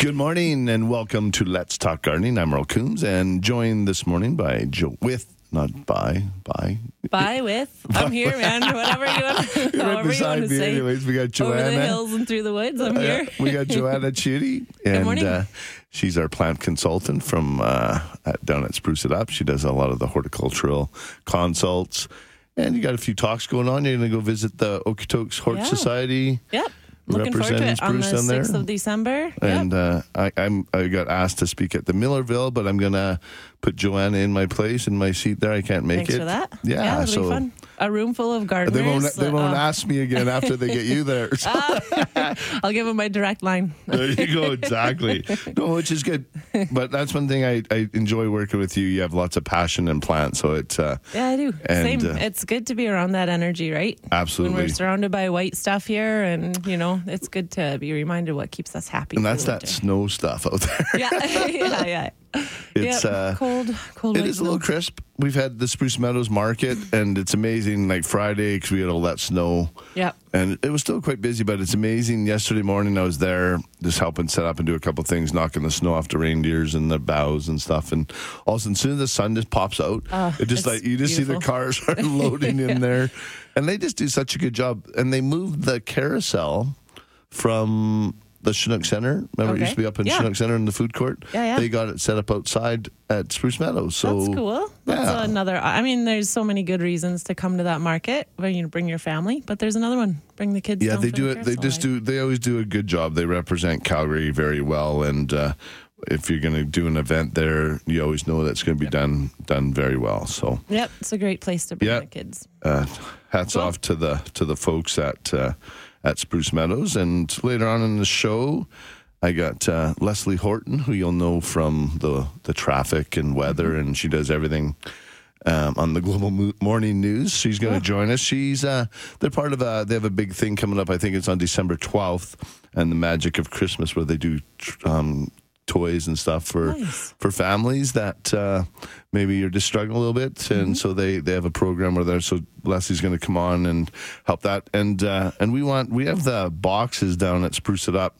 Good morning and welcome to Let's Talk Gardening. I'm Merle Coombs and joined this morning by Joe with not by by Bye with. I'm here, man. Whatever you want. You're right however you want beside to me. say. Anyways, we got Joanna Over the hills and through the woods. I'm Yeah, here. we got Joanna Chudy, and morning. Uh, she's our plant consultant from uh, at, down at Spruce It Up. She does a lot of the horticultural consults, and you got a few talks going on. You're going to go visit the Okotoks Hort Yeah. Society. Yep. Looking forward to it on the Spruce there. 6th of December. And uh, I, I'm I got asked to speak at the Millarville, but I'm gonna put Joanna in my place in my seat there. I can't make Thanks it. for that. Yeah, so be fun. A room full of gardeners. they won't they won't Uh, ask me again after they get you there. So I'll give them my direct line. there you go, exactly. No, which is good. But that's one thing I, I enjoy working with you. You have lots of passion and plants, so it's uh, Yeah, I do. And, Same. uh, it's good to be around that energy, right? absolutely. When we're surrounded by white stuff here, and you know, it's good to be reminded what keeps us happy. and that's that winter. snow stuff out there. Yeah, yeah, yeah. It's Yep. uh, cold, cold. It is a little crisp. We've had the Spruce Meadows Market, and it's amazing. Like Friday, because we had all that snow. Yeah. And it was still quite busy, but it's amazing. Yesterday morning, I was there just helping set up and do a couple things, knocking the snow off the reindeers and the boughs and stuff. And all of a sudden, as soon as the sun just pops out, Oh, it just like you just see the cars are loading in there, and they just do such a good job. And they moved the carousel from the Chinook Center. Remember, it used to be up in Yeah. Chinook Center in the food court. Yeah, yeah. They got it set up outside at Spruce Meadows. So That's cool. That's yeah. another. I mean, there's so many good reasons to come to that market. When you bring your family, but there's another one. Bring the kids. Yeah, they do it. They just do. They always do a good job. They represent Calgary very well, and uh, if you're going to do an event there, you always know that's going to be done done very well. So, Yep, it's a great place to bring Yeah. the kids. uh, hats Cool. off to the to the folks at uh, at Spruce Meadows. And later on in the show, I got uh, Leslie Horton, who you'll know from the the traffic and weather, Mm-hmm. and she does everything. Um, on the Global Mo- Morning News, she's going to join us. She's uh, they're part of a they have a big thing coming up. I think it's on December twelfth, and the Magic of Christmas, where they do tr- um, toys and stuff for Nice. for families that uh, maybe you're just struggling a little bit, Mm-hmm. and so they they have a program where they're so Leslie's going to come on and help that, and uh, and we want we have the boxes down at Spruce It Up.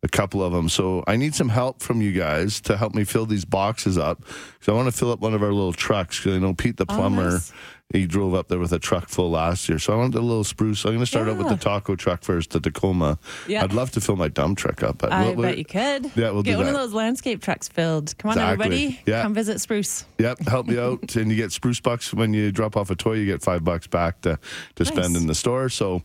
A couple of them, so I need some help from you guys to help me fill these boxes up. Because I want to fill up one of our little trucks. Because I know Pete the plumber, Oh, nice. He drove up there with a truck full last year. So I want a little spruce. I'm going to start out with the taco truck first, the Tacoma. Yeah. I'd love to fill my dump truck up. but I we'll- we'll- bet you could. Yeah, we'll get one that. of those landscape trucks filled. Come on, Exactly. everybody. Yeah. Come visit Spruce. Yep, help me out, and you get spruce bucks when you drop off a toy. You get five bucks back to to spend in the store. So,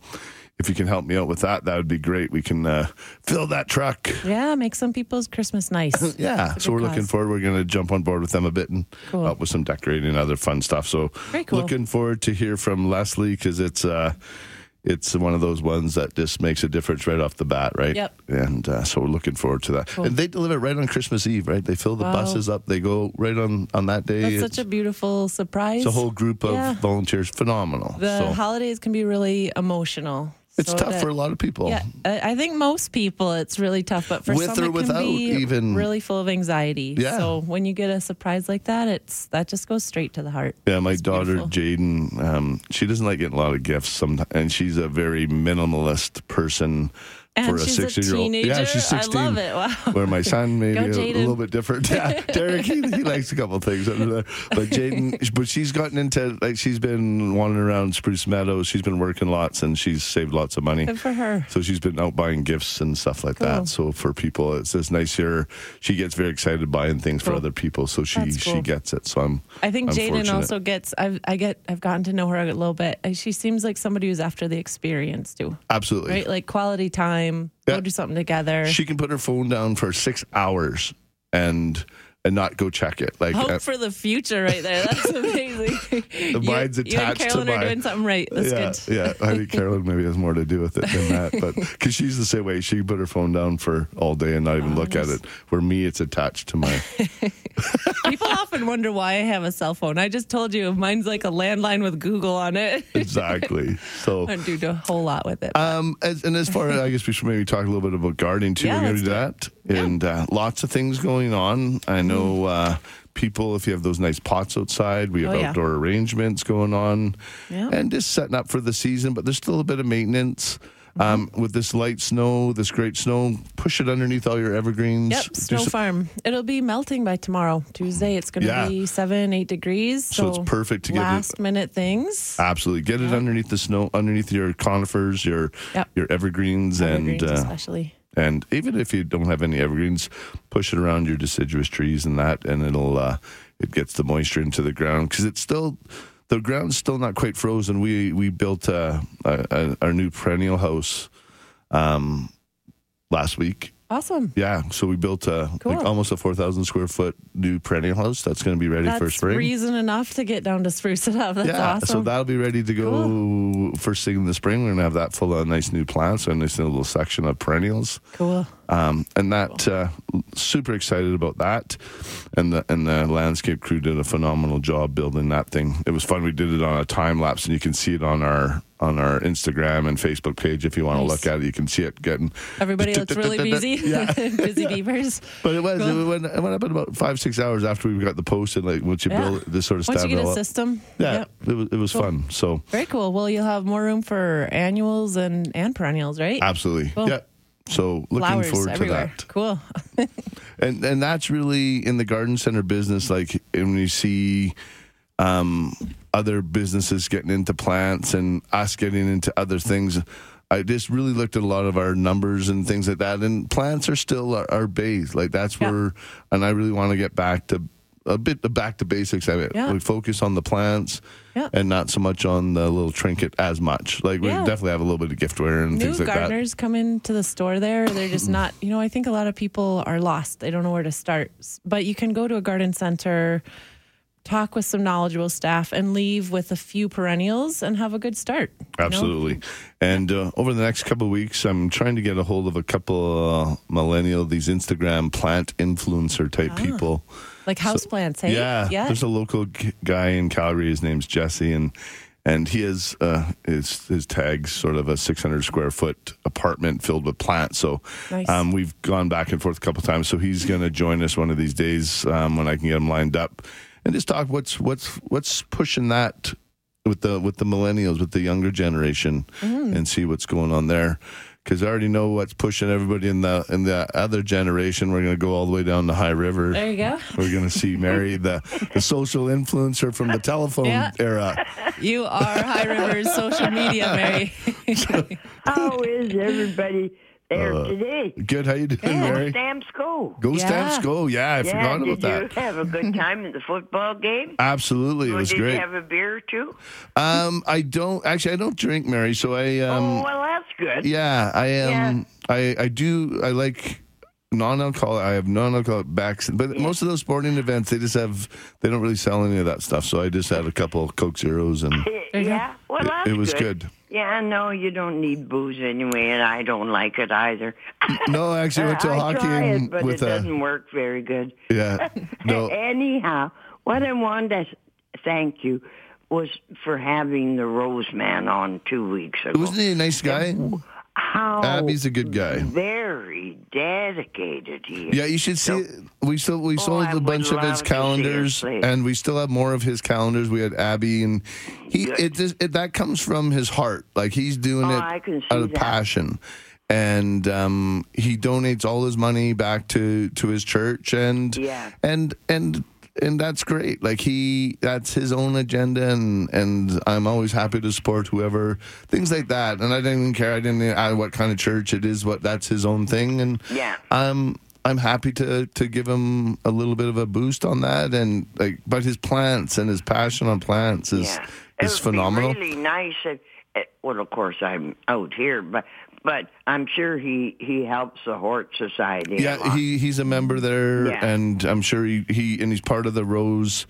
if you can help me out with that, that would be great. We can uh, fill that truck. Yeah, make some people's Christmas nice. Yeah, so we're good looking forward. We're going to jump on board with them a bit and Cool. help with some decorating and other fun stuff. So, cool. looking forward to hear from Leslie because it's. Uh, it's one of those ones that just makes a difference right off the bat, right? Yep. And uh, so we're looking forward to that. Cool. And they deliver it right on Christmas Eve, right? They fill the Wow. buses up. They go right on on that day. That's It's- such a beautiful surprise. it's a whole group of Yeah. volunteers. Phenomenal. the so holidays can be really emotional. It's So tough that- for a lot of people. Yeah, I I think most people it's really tough, but for With some or it can without be even- really full of anxiety. Yeah. So when you get a surprise like that, it's that just goes straight to the heart. Yeah, my It's daughter. Jaden, um, she doesn't like getting a lot of gifts, sometimes, and she's a very minimalist person And for a she's a sixteen-year-old. Yeah, she's I sixteen. love it. Wow. Where my son maybe a, a little bit different. Yeah, Derek, he, he likes a couple things under there. But Jaden, but she's gotten into like she's been wandering around Spruce Meadows. She's been working lots and she's saved lots of money. Good for her. So she's been out buying gifts and stuff like Cool. that. So for people, it's just nice here. She gets very excited buying things for other people. So she That's she gets it. So I'm. I think Jaden also gets. I've I get. I've gotten to know her a little bit. She seems like somebody who's after the experience too, Absolutely. right? Like quality time. Yeah. Go do something together. She can put her phone down for six hours and and not go check it. Like Hope uh, for the future, right there. That's amazing. the you, mine's you and attached to Carolyn are doing something right. That's yeah, good. yeah. I think Carolyn maybe has more to do with it than that, but because she's the same way, she can put her phone down for all day and not even Oh, look at it. Where me, it's attached to my. People often wonder why I have a cell phone. I just told you mine's like a landline with Google on it. exactly. So I do a whole lot with it. Um, as, and as far as I guess we should maybe talk a little bit about gardening too. Yeah, We're let's do that, and uh, lots of things going on. I know uh, people. If you have those nice pots outside, we have Oh, yeah. outdoor arrangements going on, Yeah. and just setting up for the season. But there's still a bit of maintenance. Um, with this light snow, this great snow, push it underneath all your evergreens. Yep, Do Snow some- Farm. It'll be melting by tomorrow, Tuesday. It's going to Yeah. be seven, eight degrees. So it's perfect to get it- last minute things. Absolutely, get it underneath the snow, underneath your conifers, your Yep. your evergreens, Evergreens and uh, especially. And even if you don't have any evergreens, push it around your deciduous trees and that, and it'll uh, it gets the moisture into the ground because it's still the ground's still not quite frozen. We we built uh, a, a, our new perennial house um, last week. Awesome. Yeah, so we built a like almost a four thousand square foot new perennial house that's going to be ready for spring. reason enough to get down to spruce it up. That's yeah, so that'll be ready to go first thing in the spring. We're gonna have that full of nice new plants, and a nice little section of perennials. cool. Um, and that uh, super excited about that, and the and the landscape crew did a phenomenal job building that thing. It was fun. We did it on a time lapse, and you can see it on our on our Instagram and Facebook page if you want to Nice. look at it. You can see it getting. Everybody looks really busy. Busy beavers. But it was Cool. it, went, it went up in about five six hours after we got the post and like once you Yeah. build this sort of stuff. Once you get a system. Yeah, Yep. it was it was Cool. fun. So Very cool. Well, you'll have more room for annuals and, and perennials, right? absolutely, Cool. yeah. So looking Flowers forward everywhere. to that. Cool. and and that's really in the garden center business like when you see um other businesses getting into plants and us getting into other things I just really looked at a lot of our numbers and things like that, and plants are still our, our base. Like that's Yeah. where, and I really want to get back to a bit back to basics. I mean, Yeah. we focus on the plants Yeah. and not so much on the little trinket as much. Like we definitely have a little bit of giftware and New things like that. gardeners come into the store there. They're just not, you know, I think a lot of people are lost. They don't know where to start. But you can go to a garden center, talk with some knowledgeable staff, and leave with a few perennials and have a good start. you know? Absolutely. And uh, over the next couple of weeks, I'm trying to get a hold of a couple uh, millennial, these Instagram plant influencer type people. Like houseplants, hey? Yeah, Yeah. There's a local g- guy in Calgary. His name's Jesse, and and he has uh, his his tags sort of a 600 square foot apartment filled with plants. So Nice. um, we've gone back and forth a couple times. So he's going to join us one of these days um, when I can get him lined up and just talk what's what's what's pushing that with the with the millennials with the younger generation Mm. and see what's going on there. Because I already know what's pushing everybody in the in the other generation. We're going to go all the way down to High River. There you go. We're going to see Mary, the, the social influencer from the telephone Yeah. era. You are High River's social media, Mary. How is everybody there Uh, today? Good. How you doing, Go Mary? Stamps go. Go Yeah. Stamps, go! Yeah, I yeah, forgot about did that. you have a good time at the football game? Absolutely, it Or was did great. you have a beer too? um, I don't actually. I don't drink, Mary. So I oh, um, well, that's good. yeah, I um, I I do. I like non-alcoholic. I have non-alcoholic backs, but most of those sporting events they just have. They don't really sell any of that stuff. So I just had a couple of Coke Zeros and. There you go. yeah, well, It- it was good. Yeah, no, you don't need booze anyway, and I don't like it either. No, I actually went to a hockey try it, but with it a doesn't work very good. yeah. No, Anyhow, what I wanted to thank you was for having the Rose Man on two weeks ago. wasn't he a nice guy? How Abby's a good guy. Very dedicated he is. Yeah, you should see. We still we sold Oh, a bunch of his to see his calendars, and we still have more of his calendars. We had Abby, and he it just it, that comes from his heart. Like he's doing Oh, it I can see out of that. passion, and um, he donates all his money back to to his church, and Yeah. and and. And that's great. Like he, that's his own agenda, and and I'm always happy to support whoever things like that. And I didn't even care. I didn't what kind of church it is. What that's his own thing. And Yeah. I'm I'm happy to to give him a little bit of a boost on that, and like, but his plants and his passion on plants is Yeah. is it would phenomenal. Be really nice. If, eh, well, of course, I'm out here, but but I'm sure he he helps the Hort Society. a yeah, lot. he he's a member there, Yeah. and I'm sure he, he and he's part of the Rose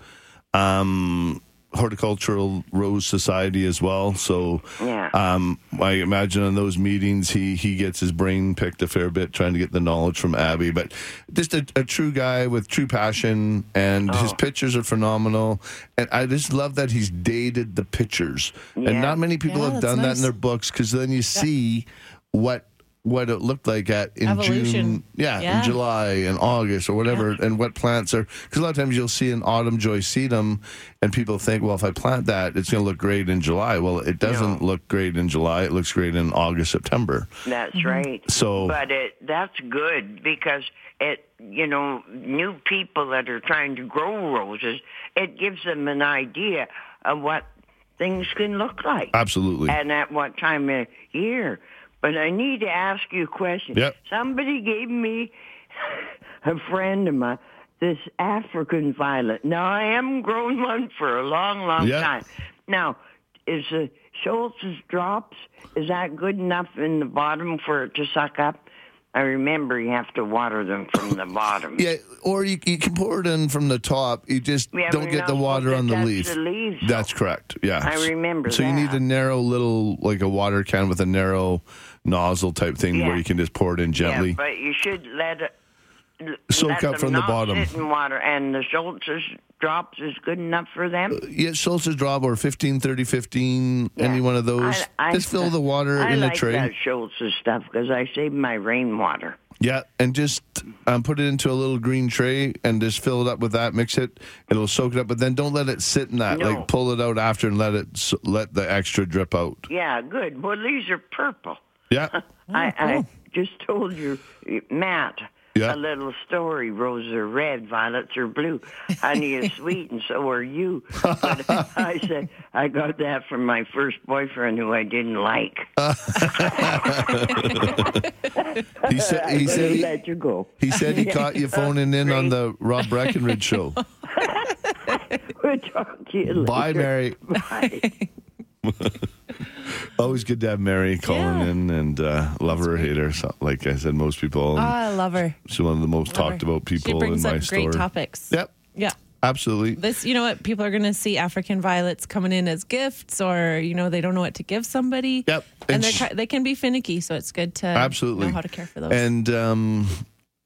um, Horticultural Rose Society as well. So Yeah. um, I imagine in those meetings he he gets his brain picked a fair bit trying to get the knowledge from Abby. But just a, a true guy with true passion, and his Oh. pictures are phenomenal. And I just love that he's dated the pictures, and not many people Yeah, have that's done that in their books because then you see what what it looked like at in Evolution. June, yeah, Yeah. in July and August or whatever, and what plants are. Because a lot of times you'll see an autumn joy sedum, and people think, well, if I plant that, it's going to look great in July. Well, it doesn't No. look great in July. It looks great in August, September. That's mm-hmm. right. So- but it that's good because it you know new people that are trying to grow roses, it gives them an idea of what things can look like Absolutely. and at what time of year. But I need to ask you a question. Yep. Somebody gave me a friend of mine this African violet. Now I haven't grown one for a long, long Yep. time. Now, is the Schultz's drops is that good enough in the bottom for it to suck up? I remember you have to water them from the bottom. Yeah, or you, you can pour it in from the top. You just Yeah, don't get the water on the leaf. the leaves. That's correct. Yeah, I remember that. So you need a narrow little, like a water can with a narrow nozzle type thing where you can just pour it in gently. Yeah, but you should let it Soak let up from the bottom. In water, and the Schultz's drops is good enough for them. Yeah, Schultz's drop or 15, 30, 15, any one of those. I- I- just fill the water I in like a tray. that Schultz's stuff because I save my rainwater. Yeah, and just um, put it into a little green tray and just fill it up with that. Mix it; it'll soak it up. But then don't let it sit in that. No. Like pull it out after and let it let the extra drip out. Yeah, good. Well, these are purple. Yeah, I, oh, I cool. just told you, Matt, Yeah. a little story. Roses are red, violets are blue. Honey is sweet, and so are you. But I said I got that from my first boyfriend, who I didn't like. he said he said he, let you go. he said he caught you phoning in on the Rob Breckenridge show. We'll talk to you later. Bye, Mary. Bye. Always good to have Mary calling Yeah. in and uh, love her or hate her. So, like I said, most people. Oh, And I love her. she's one of the most Love talked her. about She people in brings my up store. great topics. Yep, Yeah. absolutely. This, you know what? People are going to see African violets coming in as gifts, or you know, they don't know what to give somebody. Yep. and, And they're sh- ki- they can be finicky, so it's good to Absolutely. know how to care for those. And um,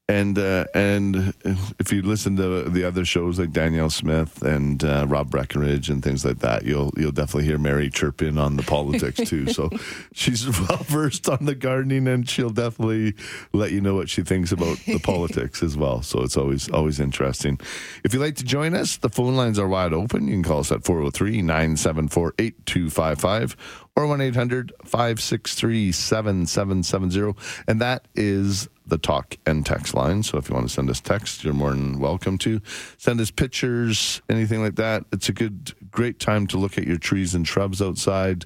and uh, and if you listen to the other shows like Danielle Smith and uh, Rob Breckenridge and things like that, you'll you'll definitely hear Mary chirp in on the politics too. so she's well versed on the gardening, and she'll definitely let you know what she thinks about the politics as well. So it's always always interesting. If you'd like to join us, the phone lines are wide open. You can call us at 403-974-8255 or 1-800-563-7770. And that is the talk and text line. So if you want to send us text, you're more than welcome to. Send us pictures, anything like that. It's a good, great time to look at your trees and shrubs outside.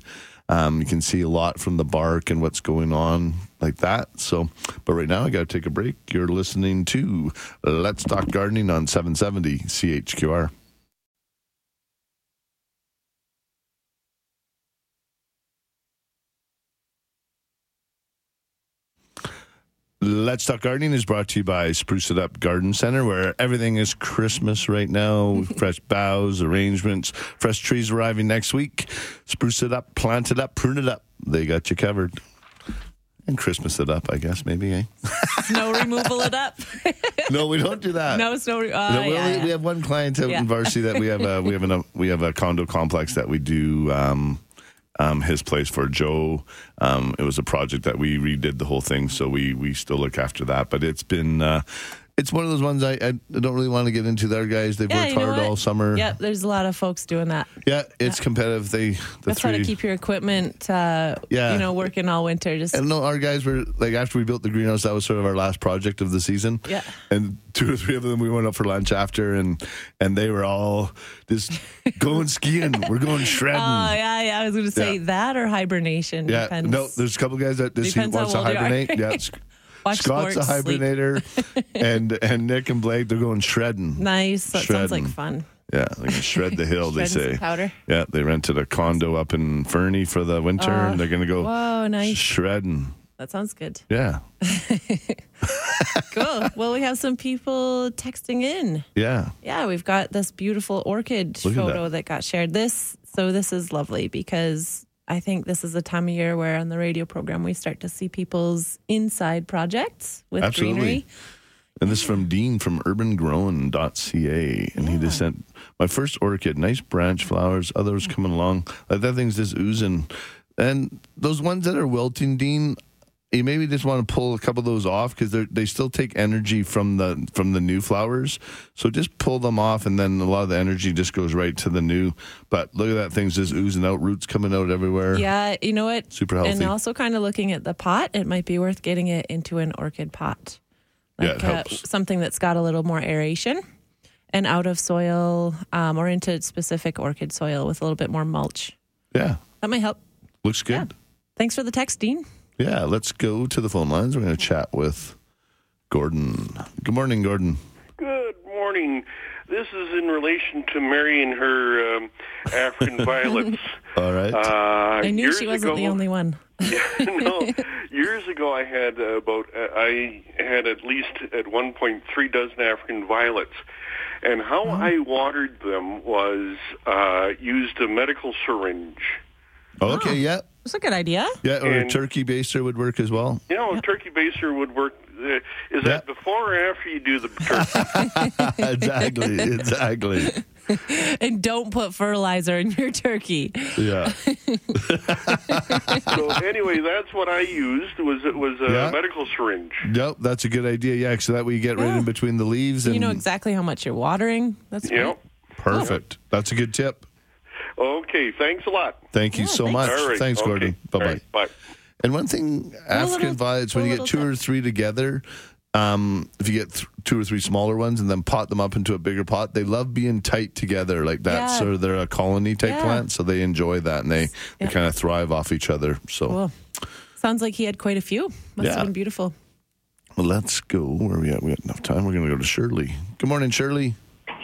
Um, you can see a lot from the bark and what's going on like that. So, but right now I got to take a break. You're listening to Let's Talk Gardening on 770 CHQR. Let's Talk Gardening is brought to you by Spruce It Up Garden Center, where everything is Christmas right now. fresh boughs, arrangements, fresh trees arriving next week. Spruce it up, plant it up, prune it up. They got you covered. And Christmas it up, I guess, maybe, eh? snow removal it up. No, we don't do that. no snow. Re- uh, No, we, yeah, only- yeah. we have one client out Yeah. in Varsity that we have a we have a we have a condo complex that we do um, um, his place for Joe. Um, it was a project that we redid the whole thing, so we we still look after that. But it's been uh, it's one of those ones I, I don't really want to get into. There, guys, they've Yeah, worked hard all summer. Yeah, there's a lot of folks doing that. Yeah, it's competitive. They the That's three. how to keep your equipment, uh, Yeah. you know, working all winter. Just and no, our guys were like after we built the greenhouse, that was sort of our last project of the season. Yeah. And two or three of them, we went up for lunch after, and and they were all just going skiing. We're going shredding. Oh yeah, yeah. I was going to say Yeah. that or hibernation. yeah. Depends. No, there's a couple guys that this he Depends wants to old you are. hibernate. yeah. Watch Scott's a sports, sleep. hibernator, and and Nick and Blake they're going shredding. Nice. That sounds like fun. Yeah, they can shred the hill. they say. powder. Yeah, they rented a condo up in Fernie for the winter, oh, and they're gonna go Whoa, nice. shredding. That sounds good. Yeah, Cool. well, we have some people texting in. yeah. Yeah, we've got this beautiful orchid Look photo that. that. got shared. This so this is lovely because I think this is a time of year where on the radio program we start to see people's inside projects with Absolutely. greenery. And this is from Dean from urbangrown.ca. And he just sent my first orchid, nice branch flowers, others coming along. Like that thing's just oozing. And those ones that are wilting, Dean, you maybe just want to pull a couple of those off because they they still take energy from the from the new flowers. So just pull them off, and then a lot of the energy just goes right to the new. But look at that thing's just oozing out, roots coming out everywhere. Yeah, you know what? Super healthy. And also, kind of looking at the pot, it might be worth getting it into an orchid pot. Yeah, it helps. something that's got a little more aeration and out of soil um, or into specific orchid soil with a little bit more mulch. Yeah, That might help. looks good. Thanks for the text, Dean. Yeah, let's go to the phone lines. We're going to chat with Gordon. Good morning, Gordon. Good morning. This is in relation to Mary and her um, African violets. All right. Uh, I knew she wasn't ago, the only one. yeah, no, years ago I had uh, about uh, I had at least at one point three dozen African violets, and how Oh. I watered them was uh, used a medical syringe. okay, yeah. It's a good idea. Yeah, or a turkey baster would work as well. You know, a turkey baster would work. Uh, is that before or after you do the turkey? exactly, exactly. And don't put fertilizer in your turkey. Yeah. so anyway, that's what I used. Was it was a Yeah. medical syringe. Yep, that's a good idea. Yeah, so that way you get right in between the leaves and You know exactly how much you're watering. That's You great. know. perfect. That's a good tip. Okay, thanks a lot. Thank you Yeah, so thanks. much. All right. Thanks, okay. Gordon. Bye bye. right, Bye. And one thing, African little- violets, when you get little two or three together, um, if you get th- two or three smaller ones and then pot them up into a bigger pot, they love being tight together like that. Yeah. So they're a colony type Yeah. plant, so they enjoy that and they, they kind of thrive off each other. So Cool. Sounds like he had quite a few. Must Yeah. have been beautiful. well, let's go. Where are we at? We got enough time. We're going to go to Shirley. Good morning, Shirley.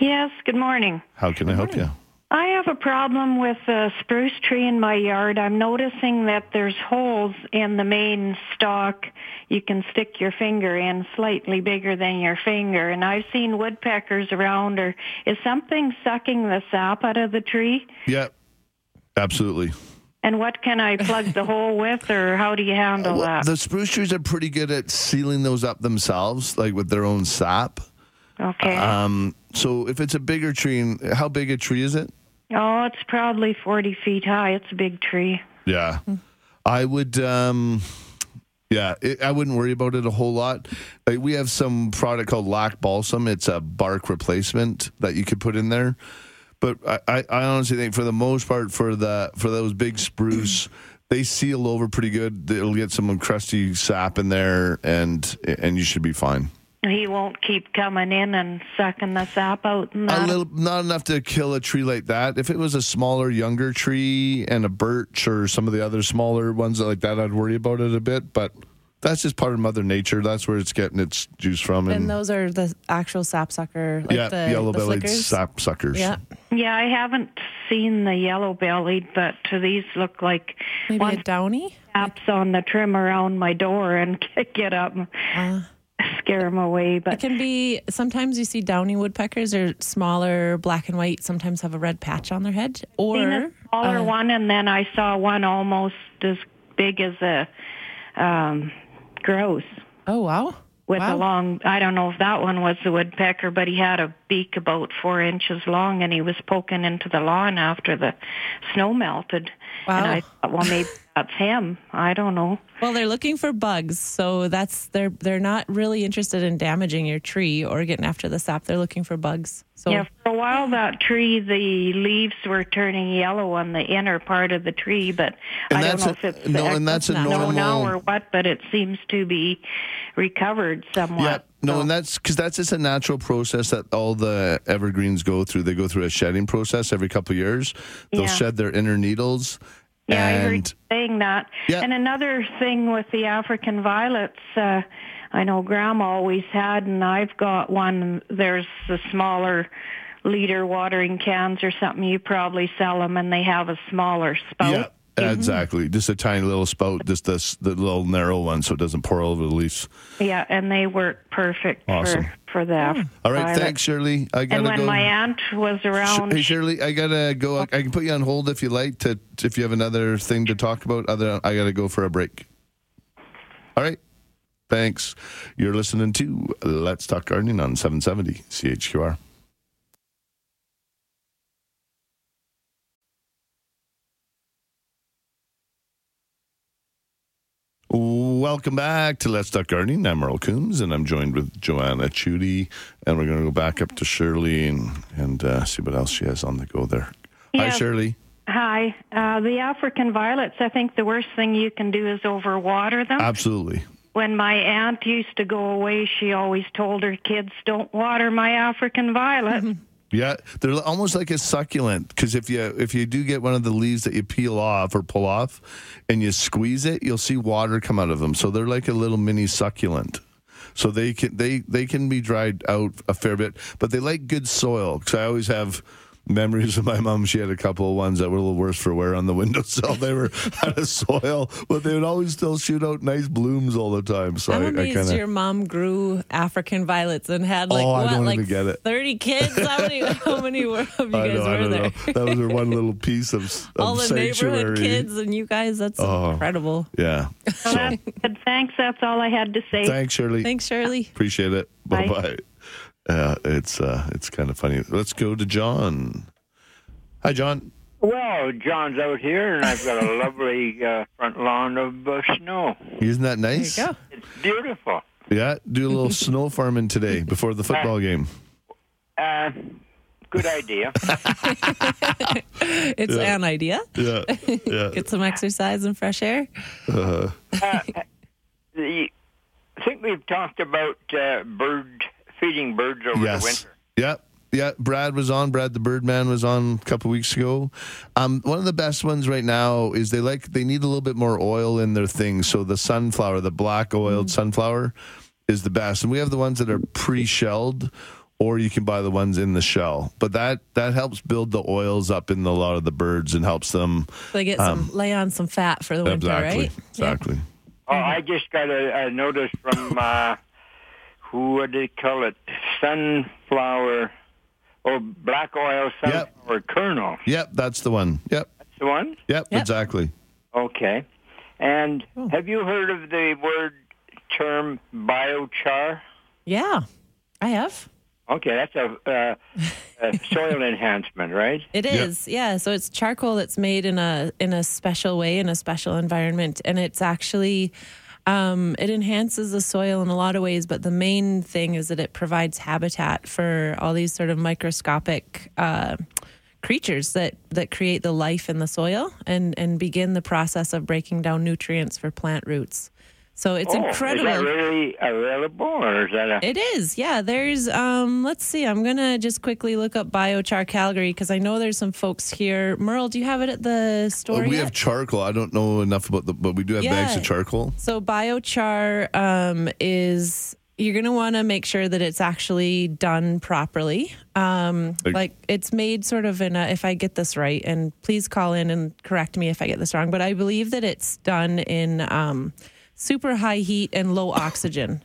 Yes, good morning. How can I help you? I have a problem with a spruce tree in my yard. I'm noticing that there's holes in the main stalk you can stick your finger in, slightly bigger than your finger. And I've seen woodpeckers around. Or is something sucking the sap out of the tree? Yeah, absolutely. And what can I plug the hole with, or how do you handle Well, that? the spruce trees are pretty good at sealing those up themselves, like with their own sap. Okay. Um, so if it's a bigger tree, how big a tree is it? Oh, it's probably 40 feet high. It's a big tree. Yeah, I would. Um, yeah, it, I wouldn't worry about it a whole lot. Like we have some product called Lac Balsam. It's a bark replacement that you could put in there. But I, I, I honestly think for the most part, for the for those big spruce, they seal over pretty good. It'll get some crusty sap in there, and and you should be fine. He won't keep coming in and sucking the sap out and A that. little, not enough to kill a tree like that. If it was a smaller, younger tree and a birch or some of the other smaller ones like that, I'd worry about it a bit. But that's just part of Mother Nature. That's where it's getting its juice from. And those are the actual sapsucker, like yeah, the, yellow-bellied flickers. sap suckers. Yeah. Yeah, I haven't seen the yellow bellied, but these look like Maybe a downy. taps on the trim around my door and get up Uh, scare them away. But it can be, sometimes you see downy woodpeckers are smaller, black and white, sometimes have a red patch on their head. Or a smaller uh, one, and then I saw one almost as big as a um, grouse Oh, wow. with Wow. a long. I don't know if that one was the woodpecker, but he had a beak about four inches long, and he was poking into the lawn after the snow melted. Wow. And I thought, well, maybe that's him. I don't know. Well, they're looking for bugs, so that's they're they're not really interested in damaging your tree or getting after the sap. They're looking for bugs. So Yeah, for a while that tree, the leaves were turning yellow on the inner part of the tree, but And I don't know a- if it's no, the and that's a snow now or what, but it seems to be recovered somewhat. Yeah, no, So- and that's because that's just a natural process that all the evergreens go through. They go through a shedding process every couple of years. They'll Yeah. shed their inner needles. Yeah, I heard you saying that. Yeah. And another thing with the African violets, uh, I know Grandma always had, and I've got one. There's the smaller liter watering cans or something. You probably sell them, and they have a smaller spout. Yeah, exactly. Just a tiny little spout, just this the little narrow one, so it doesn't pour all over the leaves. Yeah, and they work perfect Awesome. for for the Af- All right, violet. thanks, Shirley. I gotta And when go. my aunt was around, Hey Shirley, I gotta go. I can put you on hold if you like. To if you have another thing to talk about. Other, I gotta go for a break. All right. Thanks. You're listening to Let's Talk Gardening on 770 CHQR. Welcome back to Let's Talk Gardening. I'm Merle Coombs, and I'm joined with Joanna Chudy, and we're going to go back up to Shirley and and uh, see what else she has on the go there. Hi, Shirley. Hi. Uh, the African violets, I think the worst thing you can do is overwater them. Absolutely. when my aunt used to go away, she always told her kids, don't water my African violet. Yeah, they're almost like a succulent because if you if you do get one of the leaves that you peel off or pull off, and you squeeze it, you'll see water come out of them. So they're like a little mini succulent. So they can they they can be dried out a fair bit, but they like good soil. Because I always have memories of my mom. She had a couple of ones that were a little worse for wear on the windowsill. They were out of soil, but they would always still shoot out nice blooms all the time. So I'm I, I amazed kind your mom grew African violets and had like Oh, I what, don't like even get it. thirty kids. How many? How many were, of you I guys know, I were don't there? know. That was her one little piece of, of All the sanctuary. neighborhood kids and you guys. That's Oh. incredible. Yeah. So So, that's good. Thanks. That's all I had to say. thanks, Shirley. Thanks, Shirley. Appreciate it. Bye Bye. Bye. Uh, it's uh, it's kind of funny. Let's go to John. Hi, John. Well, John's out here, and I've got a lovely uh, front lawn of uh, snow. Isn't that nice? There you go. It's beautiful. Yeah. Do a little snow farming today before the football game. Uh, good idea. It's Yeah. an idea. Yeah. Yeah. Get some exercise and fresh air. Uh, the, I think we've talked about uh, bird feeding birds over the yes. winter. Yeah. Yeah, Brad was on. Brad the Birdman was on a couple weeks ago. Um, one of the best ones right now is they like they need a little bit more oil in their things. So the sunflower, the black oiled sunflower, is the best. And we have the ones that are pre-shelled, or you can buy the ones in the shell. But that that helps build the oils up in a lot of the birds and helps them They get some lay on some fat for the winter, Um, exactly right? exactly. Oh, I just got a, a notice from uh, who do they call it? Sunflower. or black oil Yep. sunflower kernel. Yep, that's the one. Yep, That's the one. yep, Yep. exactly. Okay. And Oh. have you heard of the word term biochar? Yeah, I have. Okay, that's a, uh, a soil enhancement, right? It is, yeah. So it's charcoal that's made in a in a special way in a special environment, and it's actually um, it enhances the soil in a lot of ways. But the main thing is that it provides habitat for all these sort of microscopic. Uh, creatures that that create the life in the soil and and begin the process of breaking down nutrients for plant roots so it's oh, incredible Is that really available, or is that a? it is, yeah. There's, um, let's see. I'm gonna just quickly look up biochar Calgary because I know there's some folks here. Merle, do you have it at the store Uh, we yet? have charcoal. I don't know enough about the, but we do have bags of charcoal. so biochar um, is you're gonna want to make sure that it's actually done properly. Um, Like- like it's made sort of in a. If I get this right, and please call in and correct me if I get this wrong, but I believe that it's done in um, super high heat and low oxygen.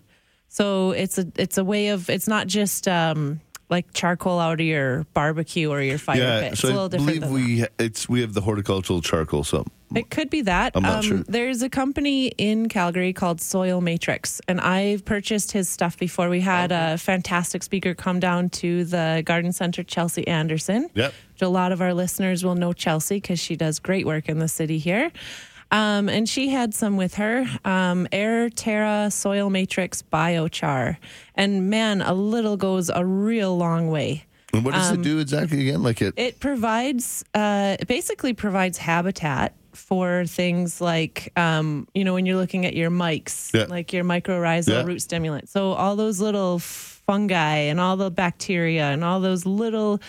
So it's a it's a way of it's not just um, like charcoal out of your barbecue or your fire yeah, pit. It's so a little I different. believe than that. we it's we have the horticultural charcoal. So It could be that. Um, I'm not sure. There's a company in Calgary called Soil Matrix, and I've purchased his stuff before. We had a fantastic speaker come down to the garden center, Chelsea Anderson. Yep. Which a lot of our listeners will know Chelsea because she does great work in the city here. Um, and she had some with her um, Airterra Soil Matrix Biochar. And man, a little goes a real long way. and what does it do exactly again? Like it. Um, It provides, uh, it basically provides habitat for things like, um, you know, when you're looking at your mics, Yeah. like your mycorrhizal Yeah. root stimulant. So all those little fungi and all the bacteria and all those little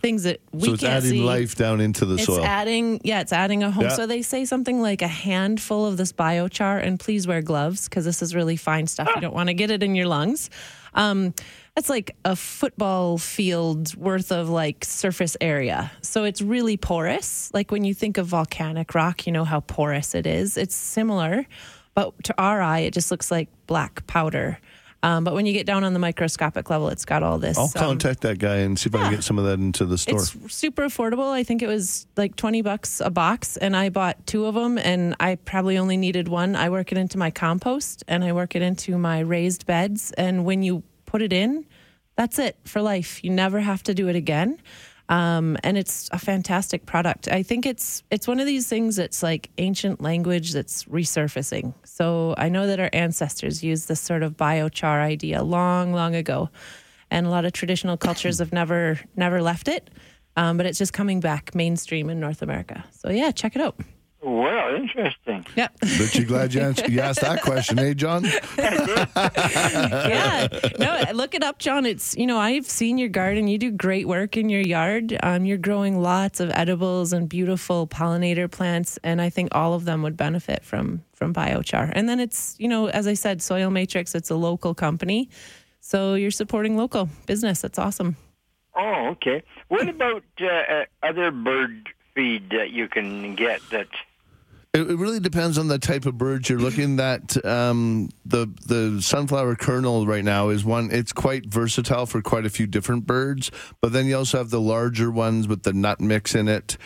things that we so it's can't adding see. life down into the It's soil. adding, yeah, it's adding a home. Yeah. So they say something like a handful of this biochar, and please wear gloves because this is really fine stuff. You don't want to get it in your lungs. Um, that's like a football field worth of like surface area. So it's really porous. Like when you think of volcanic rock, you know how porous it is. It's similar, but to our eye, it just looks like black powder. Um, but when you get down on the microscopic level, it's got all this. I'll um, contact that guy and see if I can get some of that into the store. it's super affordable. I think it was like 20 bucks a box and I bought two of them and I probably only needed one. I work it into my compost and I work it into my raised beds and when you put it in, that's it for life. You never have to do it again. Um, and it's a fantastic product. I think it's it's one of these things that's like ancient language that's resurfacing. So I know that our ancestors used this sort of biochar idea long, long ago, and a lot of traditional cultures have never never left it. Um, but it's just coming back mainstream in North America. So yeah, check it out. Well, interesting. Yep. But you glad you, answered, you asked that question, eh, John? yeah. No, look it up, John. It's, you know, I've seen your garden. You do great work in your yard. Um, you're growing lots of edibles and beautiful pollinator plants. And I think all of them would benefit from, from biochar. And then it's, you know, as I said, Soil Matrix, it's a local company. So you're supporting local business. That's awesome. Oh, okay. What about uh, uh, other bird feed that you can get that It, really depends on the type of birds you're looking at. Um, the the sunflower kernel right now is one. It's quite versatile for quite a few different birds. But then you also have the larger ones with the nut mix in it.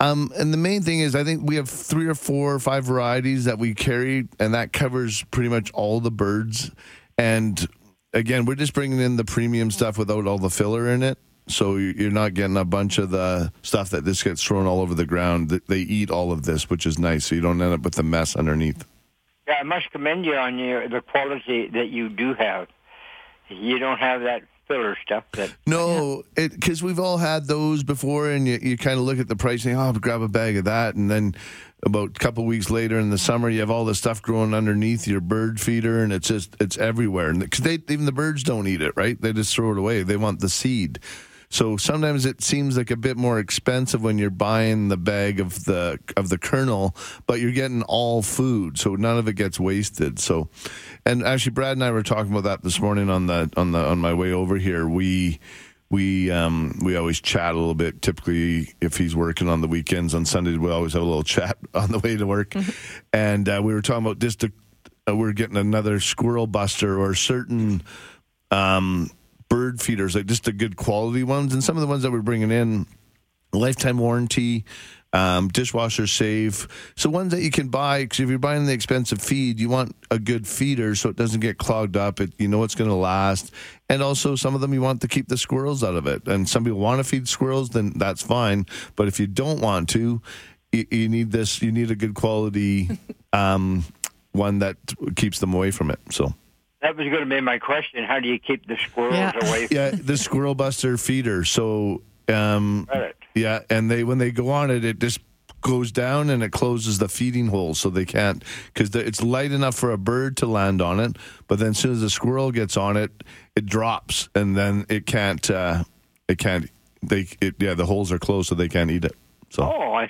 Um, and the main thing is, I think we have three or four or five varieties that we carry, and that covers pretty much all the birds. And again, we're just bringing in the premium stuff without all the filler in it. So you- you're not getting a bunch of the stuff that just gets thrown all over the ground. They eat all of this, which is nice. So you don't end up with the mess underneath. Yeah, I must commend you on your the quality that you do have. You don't have that filler stuff that No, because we've all had those before, and you, you kind of look at the pricing. Oh, I'll grab a bag of that, and then about a couple weeks later in the summer, you have all the stuff growing underneath your bird feeder, and it's just it's everywhere. And because they even the birds don't eat it, right? They just throw it away. They want the seed. So sometimes it seems like a bit more expensive when you're buying the bag of the of the kernel, but you're getting all food, so none of it gets wasted. So, and actually, Brad and I were talking about that this morning on the on the on my way over here. We we um, we always chat a little bit. Typically, if he's working on the weekends on Sundays, we always have a little chat on the way to work. And uh, we were talking about just a, uh, we're getting another squirrel buster or certain um, bird feeders, like just the good quality ones, and some of the ones that we're bringing in, lifetime warranty. Um, dishwasher safe. So ones that you can buy because if you're buying the expensive feed, you want a good feeder so it doesn't get clogged up. It you know it's going to last, and also some of them you want to keep the squirrels out of it. And some people want to feed squirrels, then that's fine. But if you don't want to, you, you need this. You need a good quality um, one that keeps them away from it. So. That was going to be my question. How do you keep the squirrels Yeah. away from yeah, the squirrel buster feeder. So, um, it? yeah, and they when they go on it, it just goes down and it closes the feeding hole, so they can't because it's light enough for a bird to land on it. But then, as soon as the squirrel gets on it, it drops, and then it can't. Uh, it can't. They. It, yeah, the holes are closed, so they can't eat it. So. Oh, I've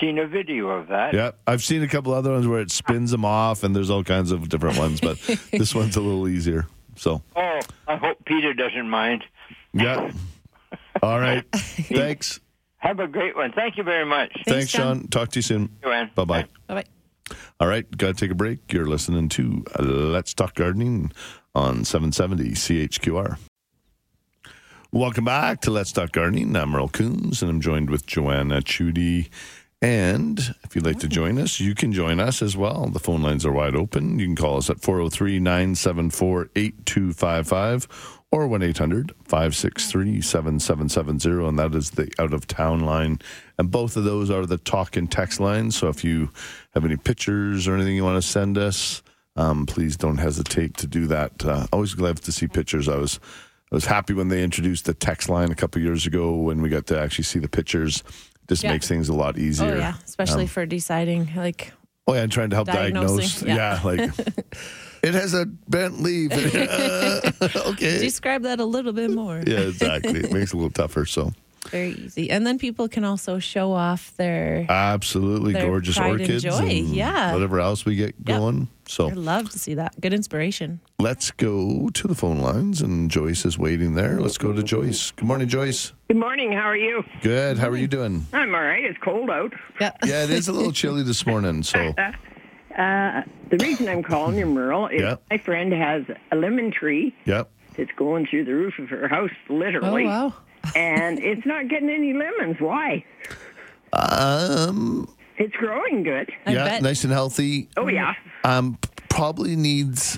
seen a video of that. Yeah, I've seen a couple other ones where it spins them off, and there's all kinds of different ones, but this one's a little easier. So, Oh, I hope Peter doesn't mind. yeah. All right. Thanks. Have a great one. Thank you very much. Thanks, John. Sean. Talk to you soon. Joanne. Bye bye. Bye bye. All right, got to take a break. You're listening to uh, Let's Talk Gardening on 770 CHQR. Welcome back to Let's Talk Gardening. I'm Merle Coombs, and I'm joined with Joanna Chudy. And if you'd like to join us, you can join us as well. The phone lines are wide open. You can call us at 403 974 8255 or 1 800 563 7770. And that is the out of town line. And both of those are the talk and text lines. So if you have any pictures or anything you want to send us, um, please don't hesitate to do that. Uh, always glad to see pictures. I was I was happy when they introduced the text line a couple years ago when we got to actually see the pictures. Just Yeah. makes things a lot easier. Oh yeah, especially Um, for deciding like Oh yeah, and trying to help diagnose. yeah. Yeah, like it has a bent leaf. Okay. describe that a little bit more. Yeah, exactly. It makes it a little tougher. So Very easy. And then people can also show off their absolutely Their gorgeous pride and orchids joy, yeah. whatever else we get Yep. going. So I love to see that. Good inspiration. let's go to the phone lines, and Joyce is waiting there. Let's go to Joyce. Good morning, Joyce. Good morning. How are you? Good. How are you doing? I'm all right. It's cold out. Yeah. Yeah, it is a little chilly this morning. So Uh, the reason I'm calling you, Merle, is Yeah. my friend has a lemon tree yep. that's going through the roof of her house, literally. Oh wow. and it's not getting any lemons. Why? Um. It's growing good. I yeah, bet. nice and healthy. Oh yeah. Um. Probably needs.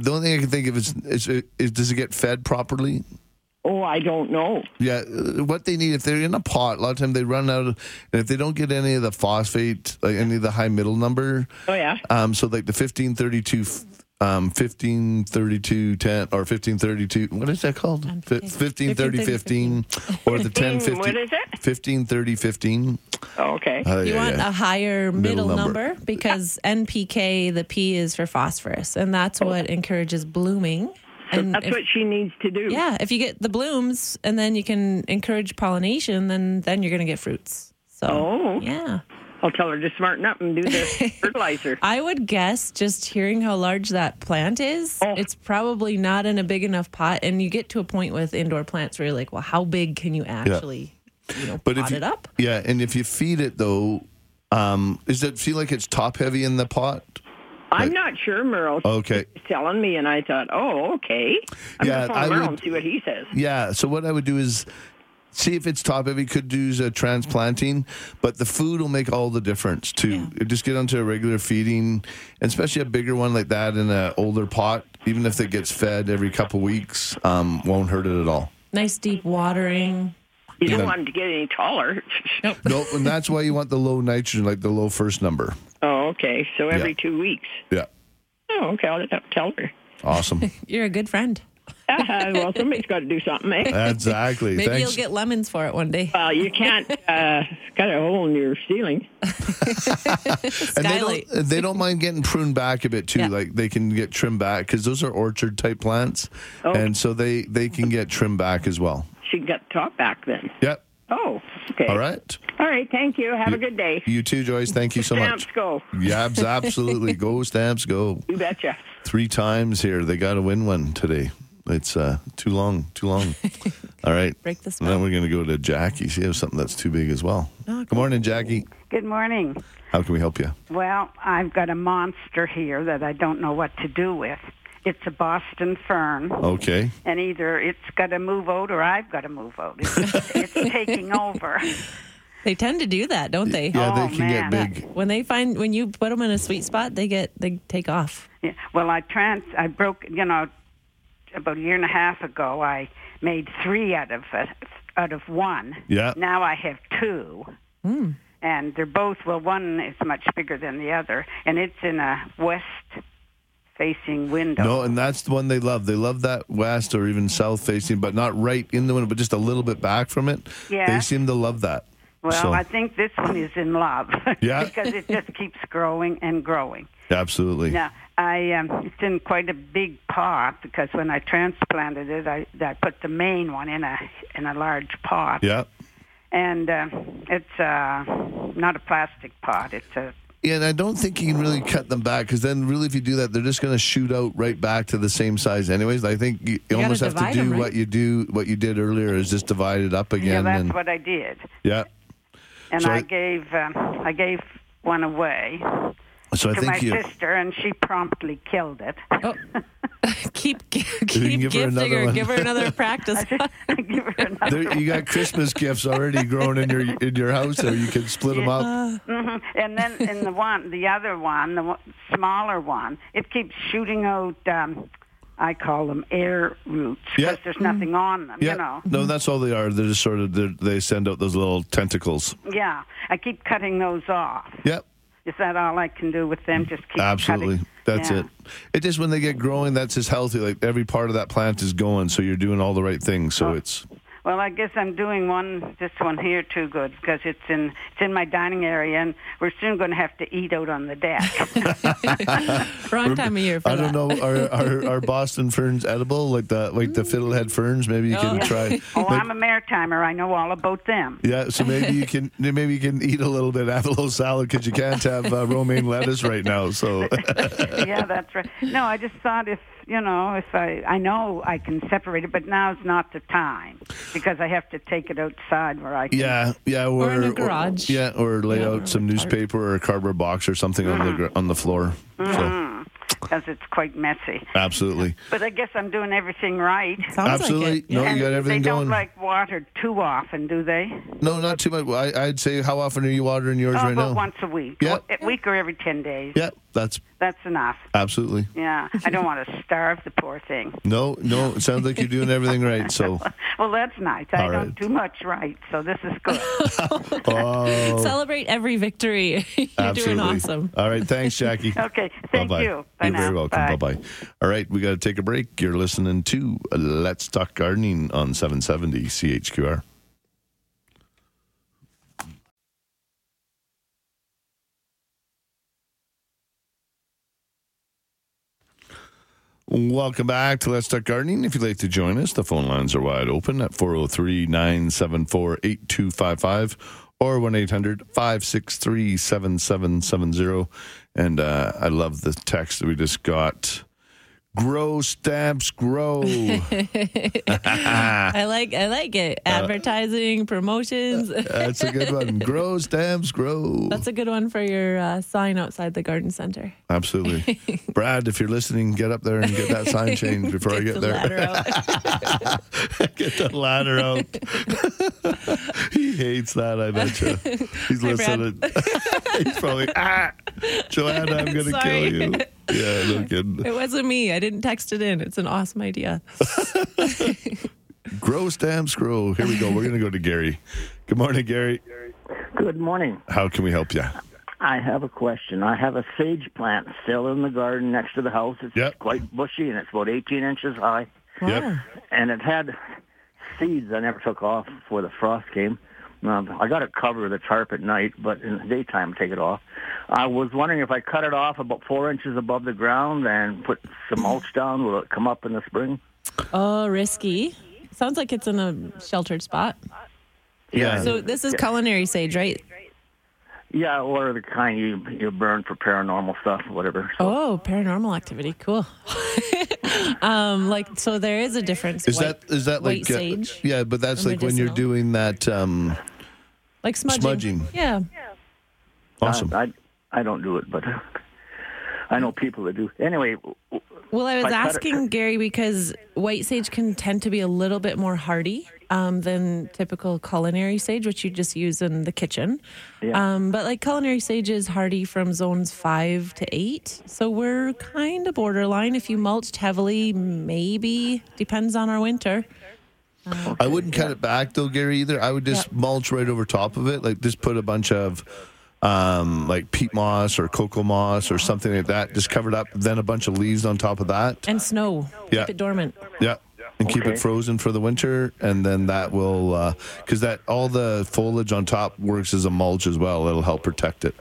The only thing I can think of is, is, is does it get fed properly? Oh, I don't know. Yeah, uh, what they need if they're in a pot, a lot of time they run out, of, and if they don't get any of the phosphate, like any of the high middle number, Oh, yeah. um, so like the fifteen thirty two. Um, fifteen thirty two ten or fifteen thirty two. What is that called? NPK. Fifteen thirty fifteen, or the ten fifty. What is it? Fifteen thirty fifteen. Oh, okay. Uh, You yeah, want yeah. a higher middle, Middle number. number. because NPK, the P is for phosphorus, and that's what encourages blooming. And That's if- what she needs to do. yeah, if you get the blooms and then you can encourage pollination, then then you're going to get fruits. So Oh. yeah, I'll tell her to smarten up and do the fertilizer. I would guess just hearing how large that plant is, Oh. it's probably not in a big enough pot. And you get to a point with indoor plants where you're like, well, how big can you actually, you know, But pot if you, it up? yeah, and if you feed it though, um, does it feel like it's top heavy in the pot? I'm not sure, Merle. Okay. Telling me, and I thought, oh, okay. I'm Yeah, going to I phone Merle would- and see what he says. Yeah. So what I would do is see if it's top heavy. Could use a transplanting, but the food will make all the difference too. Just get onto a regular feeding, and especially a bigger one like that in an older pot. Even if it gets fed every couple weeks, um, won't hurt it at all. Nice deep watering. You don't Yeah. want him to get any taller. No, and that's why you want the low nitrogen, like the low first number. oh, okay. So every Yeah. two weeks. Yeah. Oh, okay. I'll tell her. Awesome. You're a good friend. Uh, well, somebody's got to do something, eh? exactly. Maybe Thanks. you'll get lemons for it one day. Well, you can't uh, cut a hole in your ceiling. and they don't, they don't mind getting pruned back a bit too. Yeah. Like they can get trimmed back because those are orchard type plants, Oh. and so they they can get trimmed back as well. She got the top back then. Yep. Oh, okay. All right. All right. Thank you. Have a good day. You too, Joyce. Thank you so Stamps much. Stamps go. Yeah, absolutely. go stamps, go. You betcha. Three times here. They got to win one today. It's uh, too long. Too long. All right. Break the And spell. then we're going to go to Jackie. She has something that's too big as well. Oh, Good morning, Jackie. Good morning. How can we help you? Well, I've got a monster here that I don't know what to do with. It's a Boston fern, Okay. and either it's got to move out or I've got to move out. It's, it's taking over. They tend to do that, don't they? Yeah, Oh, they can man. get big. When they find when you put them in a sweet spot, they get they take off. Yeah. Well, I trans I broke, you know, about a year and a half ago. I made three out of uh, out of one. Yeah. Now I have two. And they're both well. One is much bigger than the other, and it's in a west-facing window. No, and that's the one they love. They love that west or even south facing, but not right in the window, but just a little bit back from it. Yeah. They seem to love that. Well, So- I think this one is in love. Yeah. because it just keeps growing and growing. Absolutely. Now, I um, it's in quite a big pot because when I transplanted it, I, I put the main one in a in a large pot, Yeah. and uh, it's uh, not a plastic pot. It's a Yeah, and I don't think you can really cut them back because then, really, if you do that, they're just going to shoot out right back to the same size, anyways. I think you, you almost have to do do 'em, right? what you do, what you did earlier, is just divide it up again. yeah. That's and what I did, yeah, and So I I- gave um, I gave one away so I to my think you. sister, and she promptly killed it. Oh. keep keep can give her gifting another her. Give her another practice. I give her another There, you got Christmas gifts already grown in your in your house, there. You can split them up. hmm And then in the one, the other one, the one, smaller one, it keeps shooting out. Um, I call them air roots because Yeah. there's nothing on them. Yeah, You know. no, that's all they are. They're just sort of they're, they send out those little tentacles. Yeah, I keep cutting those off. Yep, Is that all I can do with them? Just keep absolutely. cutting? That's Yeah. it. It just when they get growing, that's just healthy. Like every part of that plant is going, so you're doing all the right things. So it's Well, I guess I'm doing one, this one here too good because it's in it's in my dining area, and we're soon going to have to eat out on the deck. Wrong time of year for I that. don't know. Are, are are Boston ferns edible? Like the like the fiddlehead ferns? Maybe you can Oh. try. oh, like- I'm a maritimer. I know all about them. yeah, so maybe you can maybe you can eat a little bit, have a little salad because you can't have uh, romaine lettuce right now. So yeah, that's right. No, I just thought if you know, if I I know I can separate it, but now's not the time because I have to take it outside where I can. yeah, yeah, or, Or in a garage. yeah, or lay Yeah, out some or a newspaper or a cardboard box or something on the mm-hmm. on the floor. So mm-hmm. because it's quite messy. absolutely, But I guess I'm doing everything right. Sounds absolutely. Like it. No, Yeah. you got And everything they going. don't like water too often, do they? no, not too much. I, I'd say how often are you watering yours Oh, right about now? once a week. Yeah. A week or every ten days. Yeah, that's That's enough. Absolutely. Yeah, I don't want to starve the poor thing. No, no. It sounds like you're doing everything right. So, Well, that's nice. I All don't right. do much right, so this is good. oh, Celebrate every victory. You're absolutely. doing awesome. All right. Thanks, Jackie. Okay, thank Bye-bye. you. Bye You're now. very welcome. Bye. Bye bye. All right, we got to take a break. You're listening to Let's Talk Gardening on 770 CHQR. Welcome back to Let's Talk Gardening. If you'd like to join us, the phone lines are wide open at 403 974 8255 or 1 800 563 7770. And uh, I love the text that we just got. Grow stamps, grow. I like I like it. Advertising, promotions. That's a good one. Grow stamps, grow. That's a good one for your uh, sign outside the garden center. Absolutely. Brad, if you're listening, get up there and get that sign changed before I get the there. ladder out. get the ladder out. he hates that, I bet you. He's Hi, listening. He's probably, ah, Joanna, I'm going to kill you. Yeah, no kidding. It wasn't me. I didn't text it in. It's an awesome idea. Gross stamps, grow. Here we go. We're going to go to Gary. Good morning, Gary. Good morning. How can we help you? I have a question. I have a sage plant still in the garden next to the house. It's Yep. quite bushy and it's about 18 inches high. Yep. Wow. And it had seeds I never took off before the frost came. Um, I got it covered with a tarp at night, but in the daytime I take it off. I was wondering if I cut it off about four inches above the ground and put some mulch down, will it come up in the spring? Oh, risky. Sounds like it's in a sheltered spot. Yeah. So this is culinary sage, right? Yeah, or the kind you you burn for paranormal stuff, whatever. So, Oh, paranormal activity. Cool. um, like so, there is a difference. Is White- that is that white like uh, sage? yeah? But that's or like when you're doing that. Um, like smudging? smudging. Yeah. awesome. I, I I don't do it, but I know people that do. Anyway, Well, I was I cut it- asking Gary because white sage can tend to be a little bit more hardy um, than typical culinary sage, which you just use in the kitchen. Yeah. Um, but like culinary sage is hardy from zones five to eight. So we're kind of borderline. If you mulched heavily, maybe depends on our winter. I wouldn't cut it back though, Gary. Either I would just Yep. mulch right over top of it, like just put a bunch of um, like peat moss or cocoa moss or something like that, just covered up. Then a bunch of leaves on top of that. And snow. Yeah. Keep it dormant. Yeah. And keep Okay. it frozen for the winter, and then that will, because that all the foliage on top works as a mulch as well. It'll help protect it.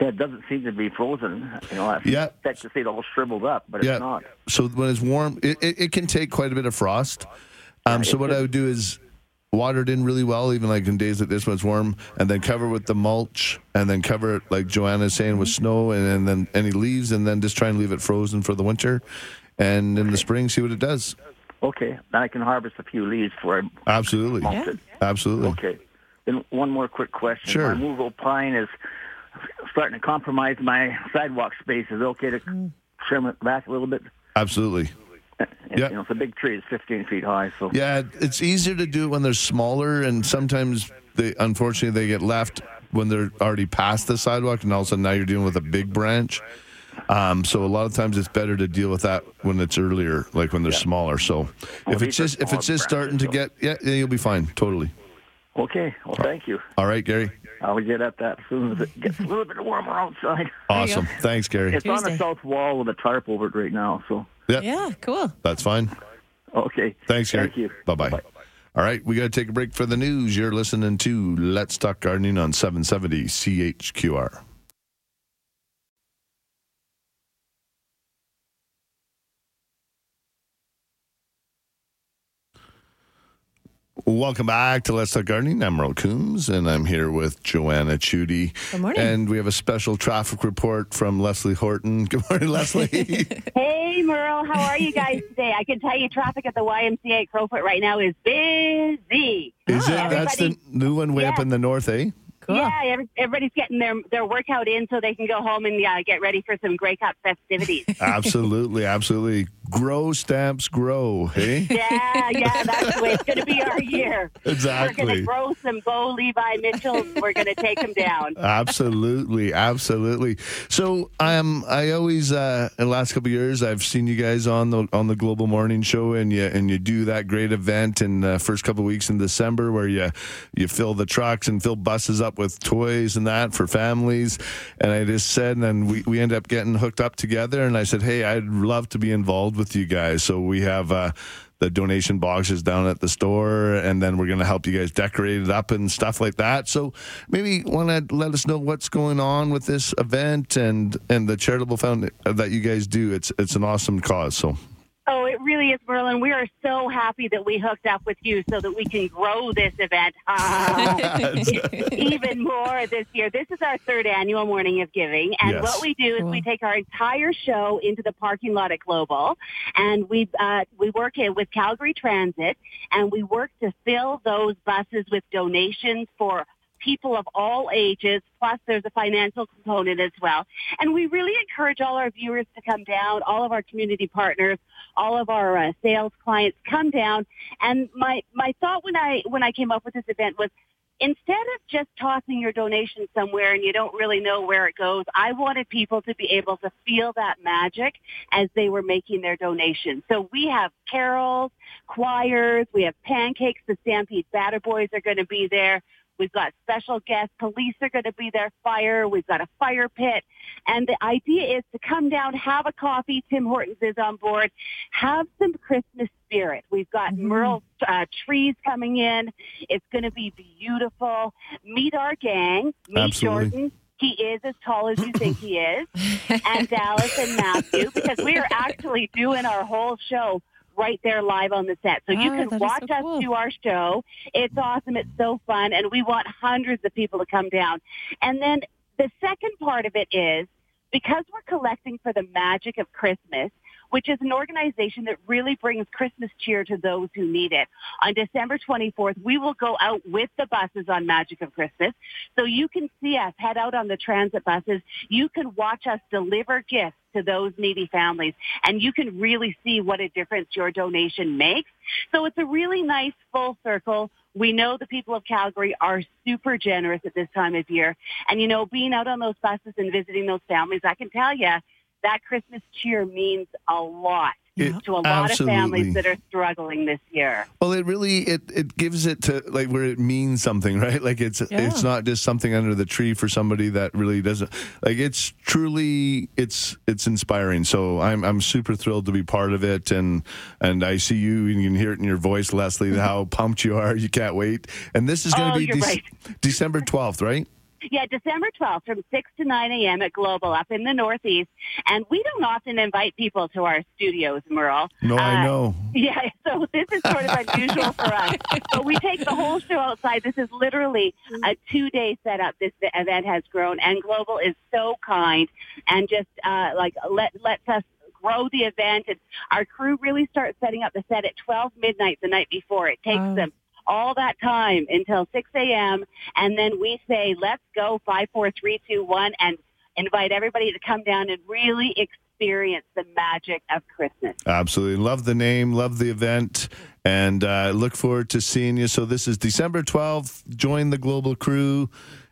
yeah, it doesn't seem to be frozen. You know, I Yeah. expect to see it all shriveled up, but yeah. it's not. So when it's warm, it, it, it can take quite a bit of frost. Um, so what I would do is water it in really well, even like in days like this when it's warm, and then cover with the mulch, and then cover it like Joanna's saying with snow, and, and then any leaves, and then just try and leave it frozen for the winter, and in the spring see what it does. Okay, then I can harvest a few leaves for I Absolutely, Yeah. it. absolutely. Okay. Then one more quick question. Sure. My Mugo pine is starting to compromise my sidewalk space. Is it okay to mm. trim it back a little bit? Absolutely. It- Yeah. You know, it's a big tree. It's 15 feet high. So Yeah, it's easier to do it when they're smaller, and sometimes they unfortunately they get left when they're already past the sidewalk, and all of a sudden now you're dealing with a big branch. Um, so a lot of times it's better to deal with that when it's earlier, like when they're smaller. So Well, if it's just if it's just starting to get yeah, yeah, you'll be fine, totally. Okay. Well, thank you. All right, Gary. I'll get at that as soon as it gets a little bit warmer outside. Awesome. Thanks, Gary. It's on the south wall with a tarp over it right now. So Yeah, Yeah, cool. that's fine. okay. Thanks, Gary. Thank you. Bye bye. All right, we got to take a break for the news. You're listening to Let's Talk Gardening on 770 CHQR. Welcome back to Let's Talk Gardening. I'm Merle Coombs, and I'm here with Joanna Chudy. Good morning. And we have a special traffic report from Leslie Horton. Good morning, Leslie. Hey, Merle, how are you guys today? I can tell you traffic at the YMCA at Crowfoot right now is busy. Is it? That's the new one way up in the north, eh? Cool. Yeah, everybody's getting their their workout in so they can go home and uh, get ready for some Grey Cup festivities. absolutely, absolutely. Grow stamps grow. Hey, Yeah, yeah, that's the way it's going to be our year. Exactly. We're going to grow some Bo Levi Mitchells. We're going to take them down. Absolutely, absolutely. So I um, I always uh, in the last couple of years I've seen you guys on the on the Global Morning Show, and you and you do that great event in the first couple of weeks in December where you you fill the trucks and fill buses up with toys and that for families. And I just said, and then we we end up getting hooked up together, and I said, hey, I'd love to be involved with you guys. So we have. Uh, the donation boxes down at the store, and then we're going to help you guys decorate it up and stuff like that. So maybe want to let us know what's going on with this event and and the charitable fund that you guys do. It's it's an awesome cause. So Oh, it really is, Merlin. We are so happy that we hooked up with you so that we can grow this event uh, even more this year. This is our third annual Morning of Giving, and Yes. what we do is we take our entire show into the parking lot at Global, and we uh, we work it with Calgary Transit, and we work to fill those buses with donations for people of all ages, plus there's a financial component as well. And we really encourage all our viewers to come down, all of our community partners, all of our uh, sales clients come down. And my, my thought when I, when I came up with this event was instead of just tossing your donation somewhere and you don't really know where it goes, I wanted people to be able to feel that magic as they were making their donations. So we have carols, choirs, we have pancakes, the Stampede Batter Boys are going to be there. We've got special guests. Police are going to be there. Fire. We've got a fire pit. And the idea is to come down, have a coffee. Tim Hortons is on board. Have some Christmas spirit. We've got Merle uh, trees coming in. It's going to be beautiful. Meet our gang. Meet Absolutely. Jordan. He is as tall as you think he is. and Dallas and Matthew, because we are actually doing our whole show right there live on the set. So you Oh, can watch so us cool. do our show. It's awesome. It's so fun. And we want hundreds of people to come down. And then the second part of it is because we're collecting for the magic of Christmas, which is an organization that really brings Christmas cheer to those who need it. On December 24th, we will go out with the buses on Magic of Christmas. So you can see us head out on the transit buses. You can watch us deliver gifts to those needy families and you can really see what a difference your donation makes. So it's a really nice full circle. We know the people of Calgary are super generous at this time of year. And you know, being out on those buses and visiting those families, I can tell you that Christmas cheer means a lot It- to a lot absolutely. of families that are struggling this year. Well, it really it it gives it to like where it means something, right? Like it's Yeah. it's not just something under the tree for somebody that really doesn't like. It's truly it's it's inspiring. So I'm I'm super thrilled to be part of it, and and I see you and you can hear it in your voice, Leslie, how pumped you are. You can't wait. And this is going Oh, to be you're right. December 12th, right? Yeah, December 12th from 6 to 9 a.m. at Global up in the Northeast. And we don't often invite people to our studios, Merle. No, I Uh, know. Yeah, so this is sort of unusual for us. But we take the whole show outside. This is literally a two-day setup. This event has grown, and Global is so kind and just uh, like let lets us grow the event. And our crew really starts setting up the set at 12 midnight the night before. It takes them all that time until 6 a.m. And then we say, let's go, five, four, three, two, one, and invite everybody to come down and really experience the magic of Christmas. Absolutely. Love the name, love the event, and uh, look forward to seeing you. So, this is December 12th. Join the global crew.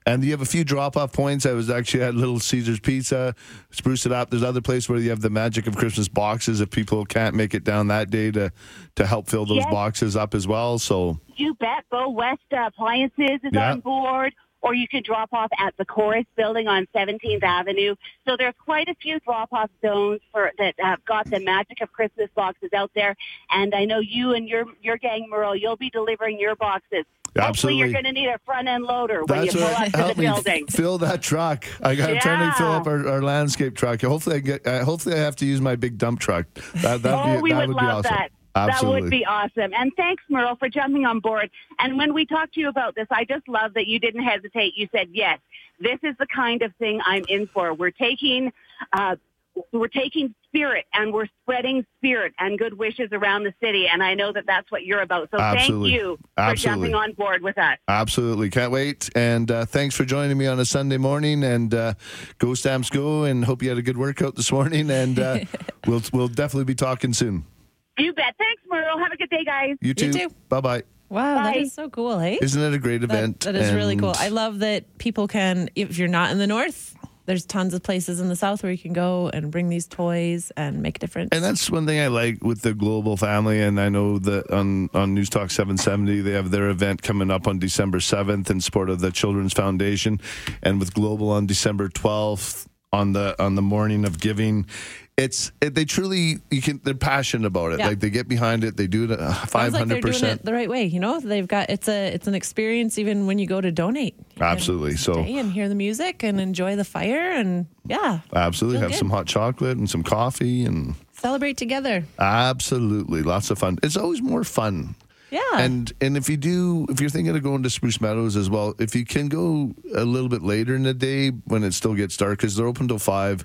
And you have a few drop off points. I was actually at Little Caesars Pizza, spruce it up. There's other places where you have the magic of Christmas boxes if people can't make it down that day to, to help fill those Yes. boxes up as well. So, You bet. Bowest uh, Appliances is Yeah. on board. Or you can drop off at the Corus Building on 17th Avenue. So there's quite a few drop-off zones for that have got the magic of Christmas boxes out there. And I know you and your your gang, Merle, you'll be delivering your boxes. Hopefully, Absolutely. you're going to need a front end loader when you That's pull what up to help the me building. fill that truck. I got I'm trying to fill up our, our landscape truck. Hopefully, I get. Uh, hopefully, I have to use my big dump truck. That oh, be, we that would, be love awesome. that. Absolutely. That would be awesome. And thanks, Merle, for jumping on board. And when we talked to you about this, I just love that you didn't hesitate. You said, yes, this is the kind of thing I'm in for. We're taking, uh, we're taking spirit and we're spreading spirit and good wishes around the city. And I know that that's what you're about. So Absolutely. thank you for Absolutely. jumping on board with us. Absolutely. Can't wait. And uh, thanks for joining me on a Sunday morning. And uh, go Stamps Go. And hope you had a good workout this morning. And uh, we'll we'll definitely be talking soon. You bet. Thanks, Myrtle. Have a good day, guys. You too. too. Bye bye. Wow, that Bye. is so cool, hey? Isn't it a great That- event? that is really cool. I love that people can, if you're not in the north, there's tons of places in the south where you can go and bring these toys and make a difference. And that's one thing I like with the global family. And I know that on, on News Talk 770, they have their event coming up on December 7th in support of the Children's Foundation. And with Global on December 12th on the on the morning of giving. It's it, they truly you can they're passionate about it. Yeah. Like they get behind it. They do it uh, Sounds five like hundred they're doing percent. the right way. You know, they've got it's a it's an experience even when you go to donate. Absolutely. So and hear the music and enjoy the fire and yeah, absolutely have good. some hot chocolate and some coffee and celebrate together. absolutely lots of fun. It's always more fun Yeah. And and if you do, if you're thinking of going to Spruce Meadows as well, if you can go a little bit later in the day when it still gets dark, because they're open till five.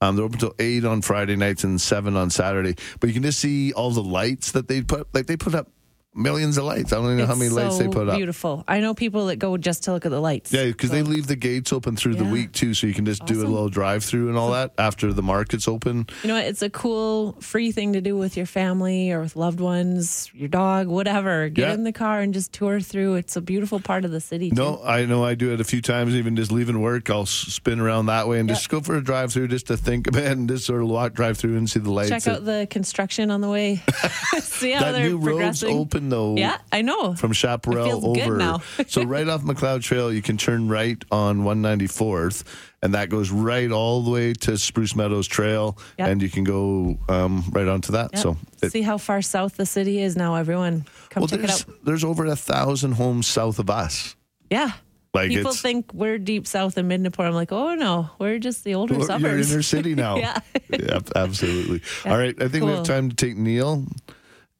Um, they're open till eight on Friday nights and seven on Saturday. But you can just see all the lights that they put. Like they put up millions of lights. I don't even know how many lights they put up. Beautiful. I know people that go just to look at the lights. Yeah, because they leave the gates open through the Yeah. week too, so you can just do a Awesome. little drive through and all that after the market's open. You know what? It's a cool, free thing to do with your family or with loved ones, your dog, whatever. Get Yeah. in the car and just tour through. It's a beautiful part of the city. too. No, I know I do it a few times. Even just leaving work, I'll s- spin around that way and just go for a drive through, just to think about it and just sort of walk drive through and see the lights. Check out the construction on the way. See how that they're new road's progressing. open though. Yeah, I know. From Chaparral over. now. so right off Macleod Trail, you can turn right on 194th, and that goes right all the way to Spruce Meadows Trail, Yep. and you can go um, right onto that. Yep. So it- See how far south the city is now, everyone. Come well, check it there's out. there's over a thousand homes south of us. Yeah. Like People think we're deep south in Midnapore. I'm like, oh no, we're just the older Well, suburbs. You're inner city now. yeah. yeah, absolutely. Yeah, All right, I think we have time to take Neil,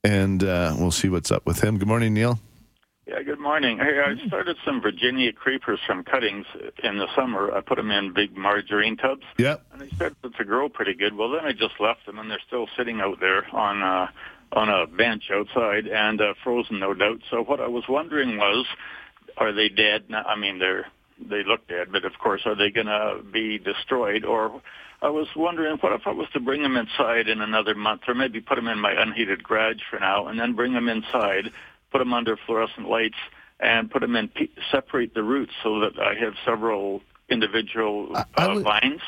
and uh, we'll see what's up with him. Good morning, Neil. Yeah, good morning. Hey, I started some Virginia creepers from cuttings in the summer. I put them in big margarine tubs, Yep. and they started to grow pretty good. Well, then I just left them, and they're still sitting out there on uh, on a bench outside and uh, frozen, no doubt. So what I was wondering was, are they dead? I mean, they're they look dead, but of course, are they going to be destroyed? Or I was wondering, what if I was to bring them inside in another month, or maybe put them in my unheated garage for now, and then bring them inside, put them under fluorescent lights, and put them in pe- separate the roots so that I have several individual I- I uh, would- lines,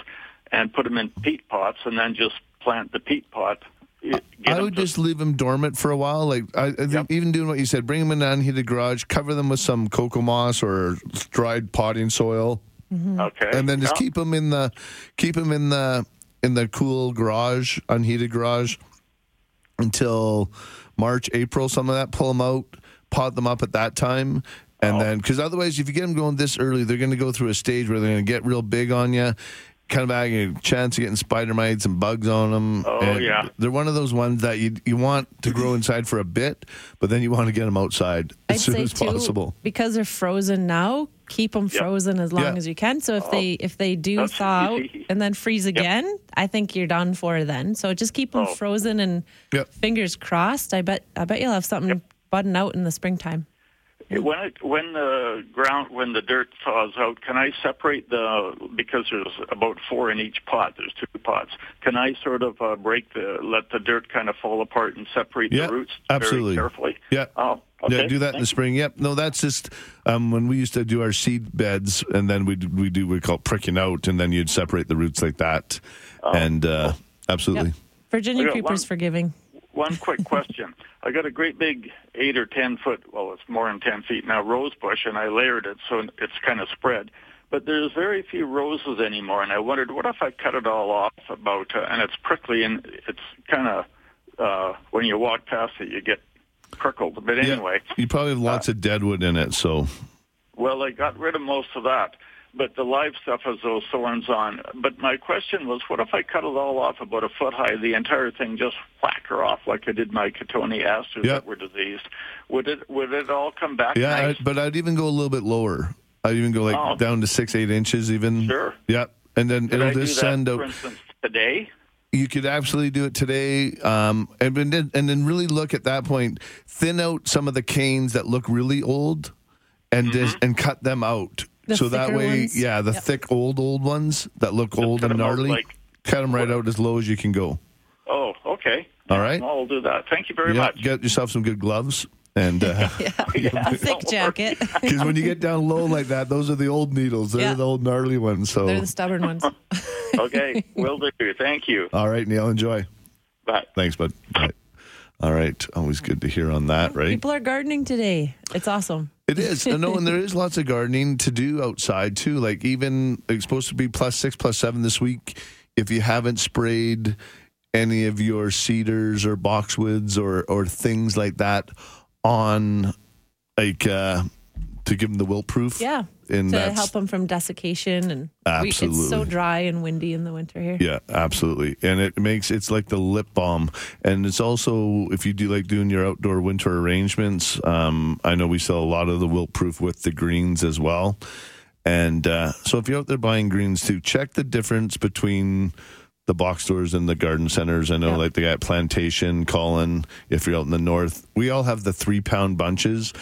and put them in peat pots, and then just plant the peat pot. I, would to- just leave them dormant for a while. Like I, I think Yep. even doing what you said, bring them in an unheated garage, cover them with some cocoa moss or dried potting soil, Mm-hmm. okay, and then just Yeah. keep them in the keep them in the in the cool garage, unheated garage, until March, April, some of that. Pull them out, pot them up at that time. Oh. And then, because otherwise, if you get them going this early, they're going to go through a stage where they're going to get real big on you, kind of having a chance of getting spider mites and bugs on them. Oh, And yeah. they're one of those ones that you you want to grow inside for a bit, but then you want to get them outside as I'd soon say as too, possible. because they're frozen now, keep them Yep. frozen as long Yeah. as you can. So if oh, they if they do That's thaw out easy. and then freeze again, I think you're done for then. So just keep them Oh. frozen and Yep. fingers crossed. I bet I bet you'll have something budding out in the springtime. When it when the ground when the dirt thaws out, can I separate the because there's about four in each pot. There's two pots. Can I sort of uh, break the let the dirt kind of fall apart and separate Yeah, the roots absolutely. very carefully? Yeah. Oh, okay. Yeah, do that in the spring. Yep. No, that's just um, when we used to do our seed beds, and then we we do what we call pricking out, and then you'd separate the roots like that, Oh. and uh, absolutely. Yep. Virginia I got creepers one- forgiving. One quick question. I got a great big eight or ten foot, well, it's more than ten feet now, rose bush, and I layered it so it's kind of spread. But there's very few roses anymore, and I wondered, what if I cut it all off about, uh, and it's prickly, and it's kind of, uh, when you walk past it, you get prickled. But Yeah. anyway, You probably have lots of deadwood in it, so well, I got rid of most of that. But the live stuff has those thorns on. But my question was, what if I cut it all off about a foot high, the entire thing just whack her off like I did my cotoneasters Yep. that were diseased? Would it would it all come back yeah. nice? I, but I'd even go a little bit lower. I'd even go like Oh. down to six, eight inches, even. Sure. Yep. And then Could it'll I just send for instance, today? You could absolutely do it today, um, and then and then really look at that point. Thin out some of the canes that look really old, and Mm-hmm. just, and cut them out. The so that way, ones? yeah, the Yep. thick old old ones that look old cut and 'em out gnarly, like- cut them right out as low as you can go. Oh, okay. All right. I'll do that. Thank you very Yeah, much. Get yourself some good gloves. And uh, A thick jacket. because when you get down low like that, those are the old needles. They're Yeah. the old gnarly ones. So, They're the stubborn ones. okay, will do. Thank you. all right, Neil, enjoy. Bye. Thanks, bud. Bye. All right. Always good to hear on that, right? People are gardening today. It's awesome. It is. I know, and there is lots of gardening to do outside too. Like even it's supposed to be plus six, plus seven this week. If you haven't sprayed any of your cedars or boxwoods or or things like that on, like uh, to give them the wilt proof, Yeah. and to help them from desiccation and we- it's so dry and windy in the winter here. Yeah, absolutely. And it makes it's like the lip balm. And it's also if you do like doing your outdoor winter arrangements, um, I know we sell a lot of the wilt proof with the greens as well. And uh, so if you're out there buying greens too, check the difference between the box stores and the garden centers. I know Yeah. like the guy at Plantation, Colin, if you're out in the north, we all have the three pound bunches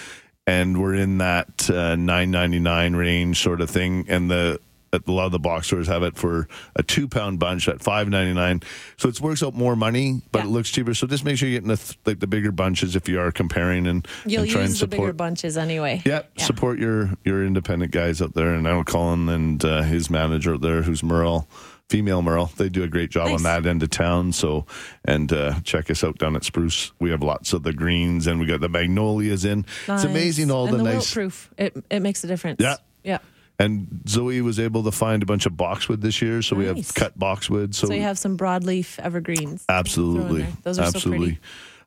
and we're in that uh, nine ninety nine range sort of thing. And the a lot of the box stores have it for a two pound bunch at five ninety nine. So it works out more money, but Yeah. it looks cheaper. So just make sure you're getting the th- like the bigger bunches if you are comparing and, You'll and try and use the bigger support. bunches anyway. Yeah, support your your independent guys out there, and I know Colin and uh, his manager out there, who's Merle, female Merle. They do a great job Nice. on that end of town. So, and uh, check us out down at Spruce. We have lots of the greens, and we got the magnolias in. It's amazing all and the, the nice. proof. It it makes a difference. Yeah. Yeah. And Zoe was able to find a bunch of boxwood this year, so we have cut boxwood. So, So, you have some broadleaf evergreens. absolutely. Those are so absolutely. pretty.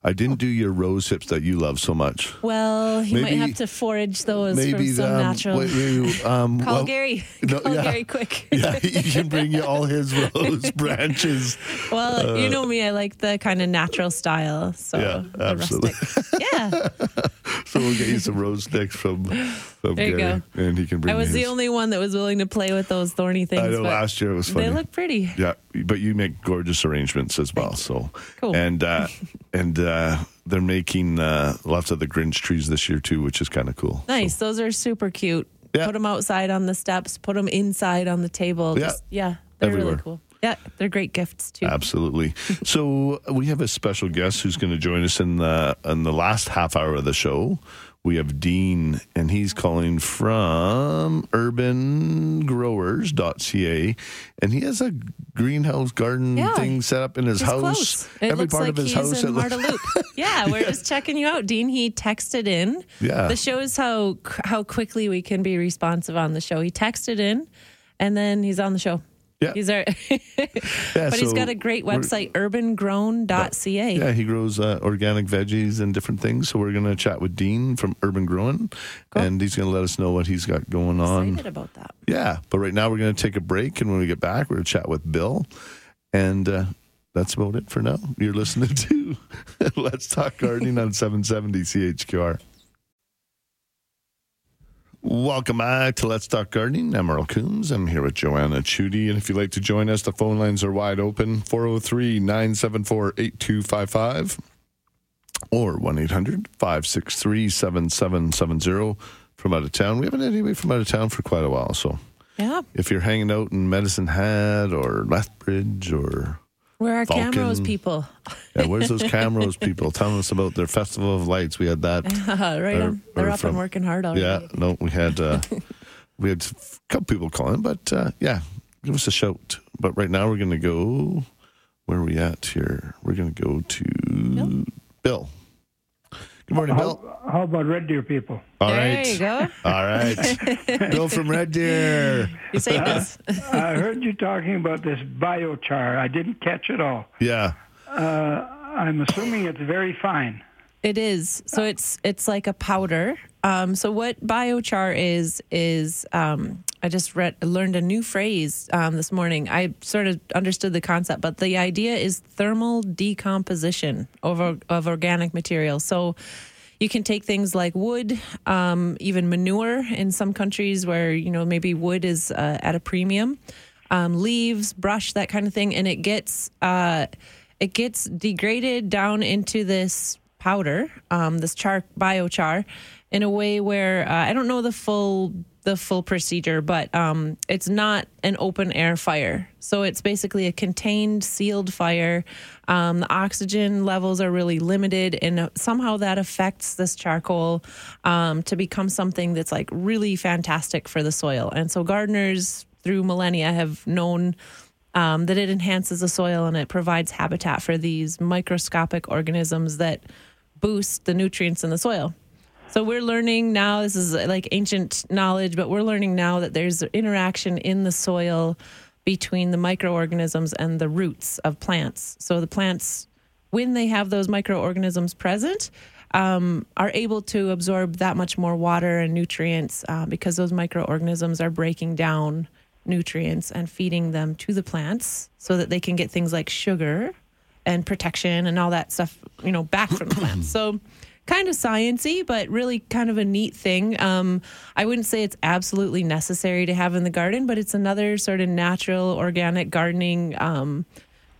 I didn't do your rose hips that you love so much. Well, you Maybe- might have to forage those Maybe from some um, natural. wait, wait, um, Call well, Gary. no, Call yeah. Gary quick. yeah, he can bring you all his rose branches. Well, Uh, you know me. I like the kind of natural style. So Yeah, absolutely. rustic. Yeah. So we'll get you some rose sticks from, from There you Gary, and he can bring I was you the only one that was willing to play with those thorny things. I know but last year it was funny. They look pretty. Yeah, but you make gorgeous arrangements as well. So Cool. and uh, and uh, they're making uh, lots of the Grinch trees this year too, which is kind of cool. Nice. Those are super cute. Yeah. Put them outside on the steps. Put them inside on the table. Yeah. Just, yeah. They're Everywhere. really cool. Yeah. They're great gifts too. Absolutely. so we have a special guest who's going to join us in the in the last half hour of the show. We have Dean, and he's calling from urbangrowers.ca, and he has a greenhouse garden Yeah. thing set up in his He's house. Every part like of his house. in Marta yeah, we're just checking you out, Dean. He texted in. Yeah. This shows how how quickly we can be responsive on the show. He texted in, and then he's on the show. Yeah. He's there. Yeah, but he's so got a great website, urbangrown.ca. Yeah, he grows uh, organic veggies and different things. So we're going to chat with Dean from Urban Growing, and he's going to let us know what he's got going on. Excited about that. Yeah, but right now we're going to take a break, and when we get back, we're going to chat with Bill, and uh, that's about it for now. You're listening to Let's Talk Gardening on 770 CHQR. Welcome back to Let's Talk Gardening. I'm Merle Coombs. I'm here with Joanna Chudy. And if you'd like to join us, the phone lines are wide open 403 974 8255 or 1 800 563 7770 from out of town. We haven't had anybody from out of town for quite a while. So Yeah. if you're hanging out in Medicine Hat or Lethbridge or. Where are Vulcan. Camrose people? Yeah, where's those Camrose people telling us about their Festival of Lights? We had that. right or- on. They're up from- and working hard already. Yeah, no, we had uh, we had a couple people calling, but uh, yeah, give us a shout. But right now we're going to go. Where are we at here? We're going to go to Bill. Good morning, Bill. How, how about Red Deer people? All there right, you go. all right. Bill from Red Deer. You say this. I heard you talking about this biochar. I didn't catch it all. Yeah, Uh, I'm assuming it's very fine. It is. So it's it's like a powder. Um, so what biochar is is um, I just read learned a new phrase um, this morning. I sort of understood the concept, but the idea is thermal decomposition of of organic material. So you can take things like wood, um, even manure in some countries where you know maybe wood is uh, at a premium, um, leaves, brush, that kind of thing, and it gets uh, it gets degraded down into this powder, um, this char biochar, in a way where uh, I don't know the full the full procedure, but um, it's not an open air fire. So it's basically a contained, sealed fire. Um, the oxygen levels are really limited, and somehow that affects this charcoal um, to become something that's like really fantastic for the soil. And so gardeners through millennia have known um, that it enhances the soil and it provides habitat for these microscopic organisms that boost the nutrients in the soil. So we're learning now, this is like ancient knowledge, but we're learning now that there's interaction in the soil between the microorganisms and the roots of plants. So the plants, when they have those microorganisms present, um, are able to absorb that much more water and nutrients uh, because those microorganisms are breaking down nutrients and feeding them to the plants so that they can get things like sugar and protection and all that stuff, you know, back from the plants. So kind of sciency, but really kind of a neat thing. Um, I wouldn't say it's absolutely necessary to have in the garden, but it's another sort of natural organic gardening um,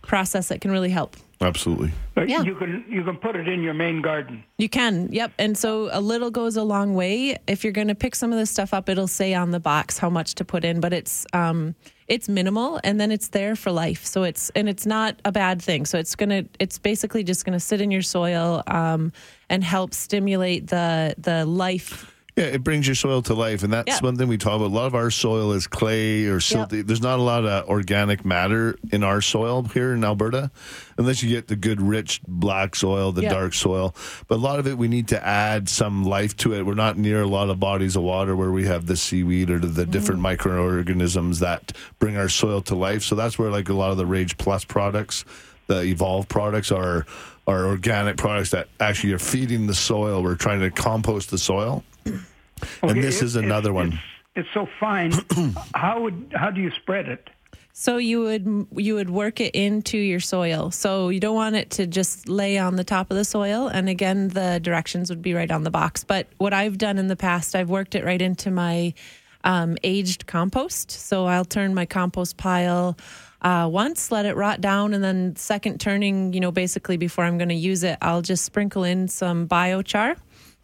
process that can really help. Absolutely. But Yeah. You can you can put it in your main garden. You can, yep. And so a little goes a long way. If you're going to pick some of this stuff up, it'll say on the box how much to put in, but it's um, it's minimal, and then it's there for life. So it's and it's not a bad thing. So it's gonna it's basically just gonna sit in your soil um, and help stimulate the the life. Yeah, it brings your soil to life, and that's Yeah. one thing we talk about. A lot of our soil is clay or silty. There's not a lot of organic matter in our soil here in Alberta, unless you get the good, rich black soil, the Yeah. dark soil. But a lot of it, we need to add some life to it. We're not near a lot of bodies of water where we have the seaweed or the different mm. microorganisms that bring our soil to life. So that's where like a lot of the Rage Plus products, the Evolve products are are organic products that actually are feeding the soil. We're trying to compost the soil. Okay, and this it- is another it's- one. It's so fine. how would how do you spread it? So you would you would work it into your soil. So you don't want it to just lay on the top of the soil. And again, the directions would be right on the box. But what I've done in the past, I've worked it right into my um, aged compost. So I'll turn my compost pile uh, once, let it rot down, and then second turning. You know, basically before I'm going to use it, I'll just sprinkle in some biochar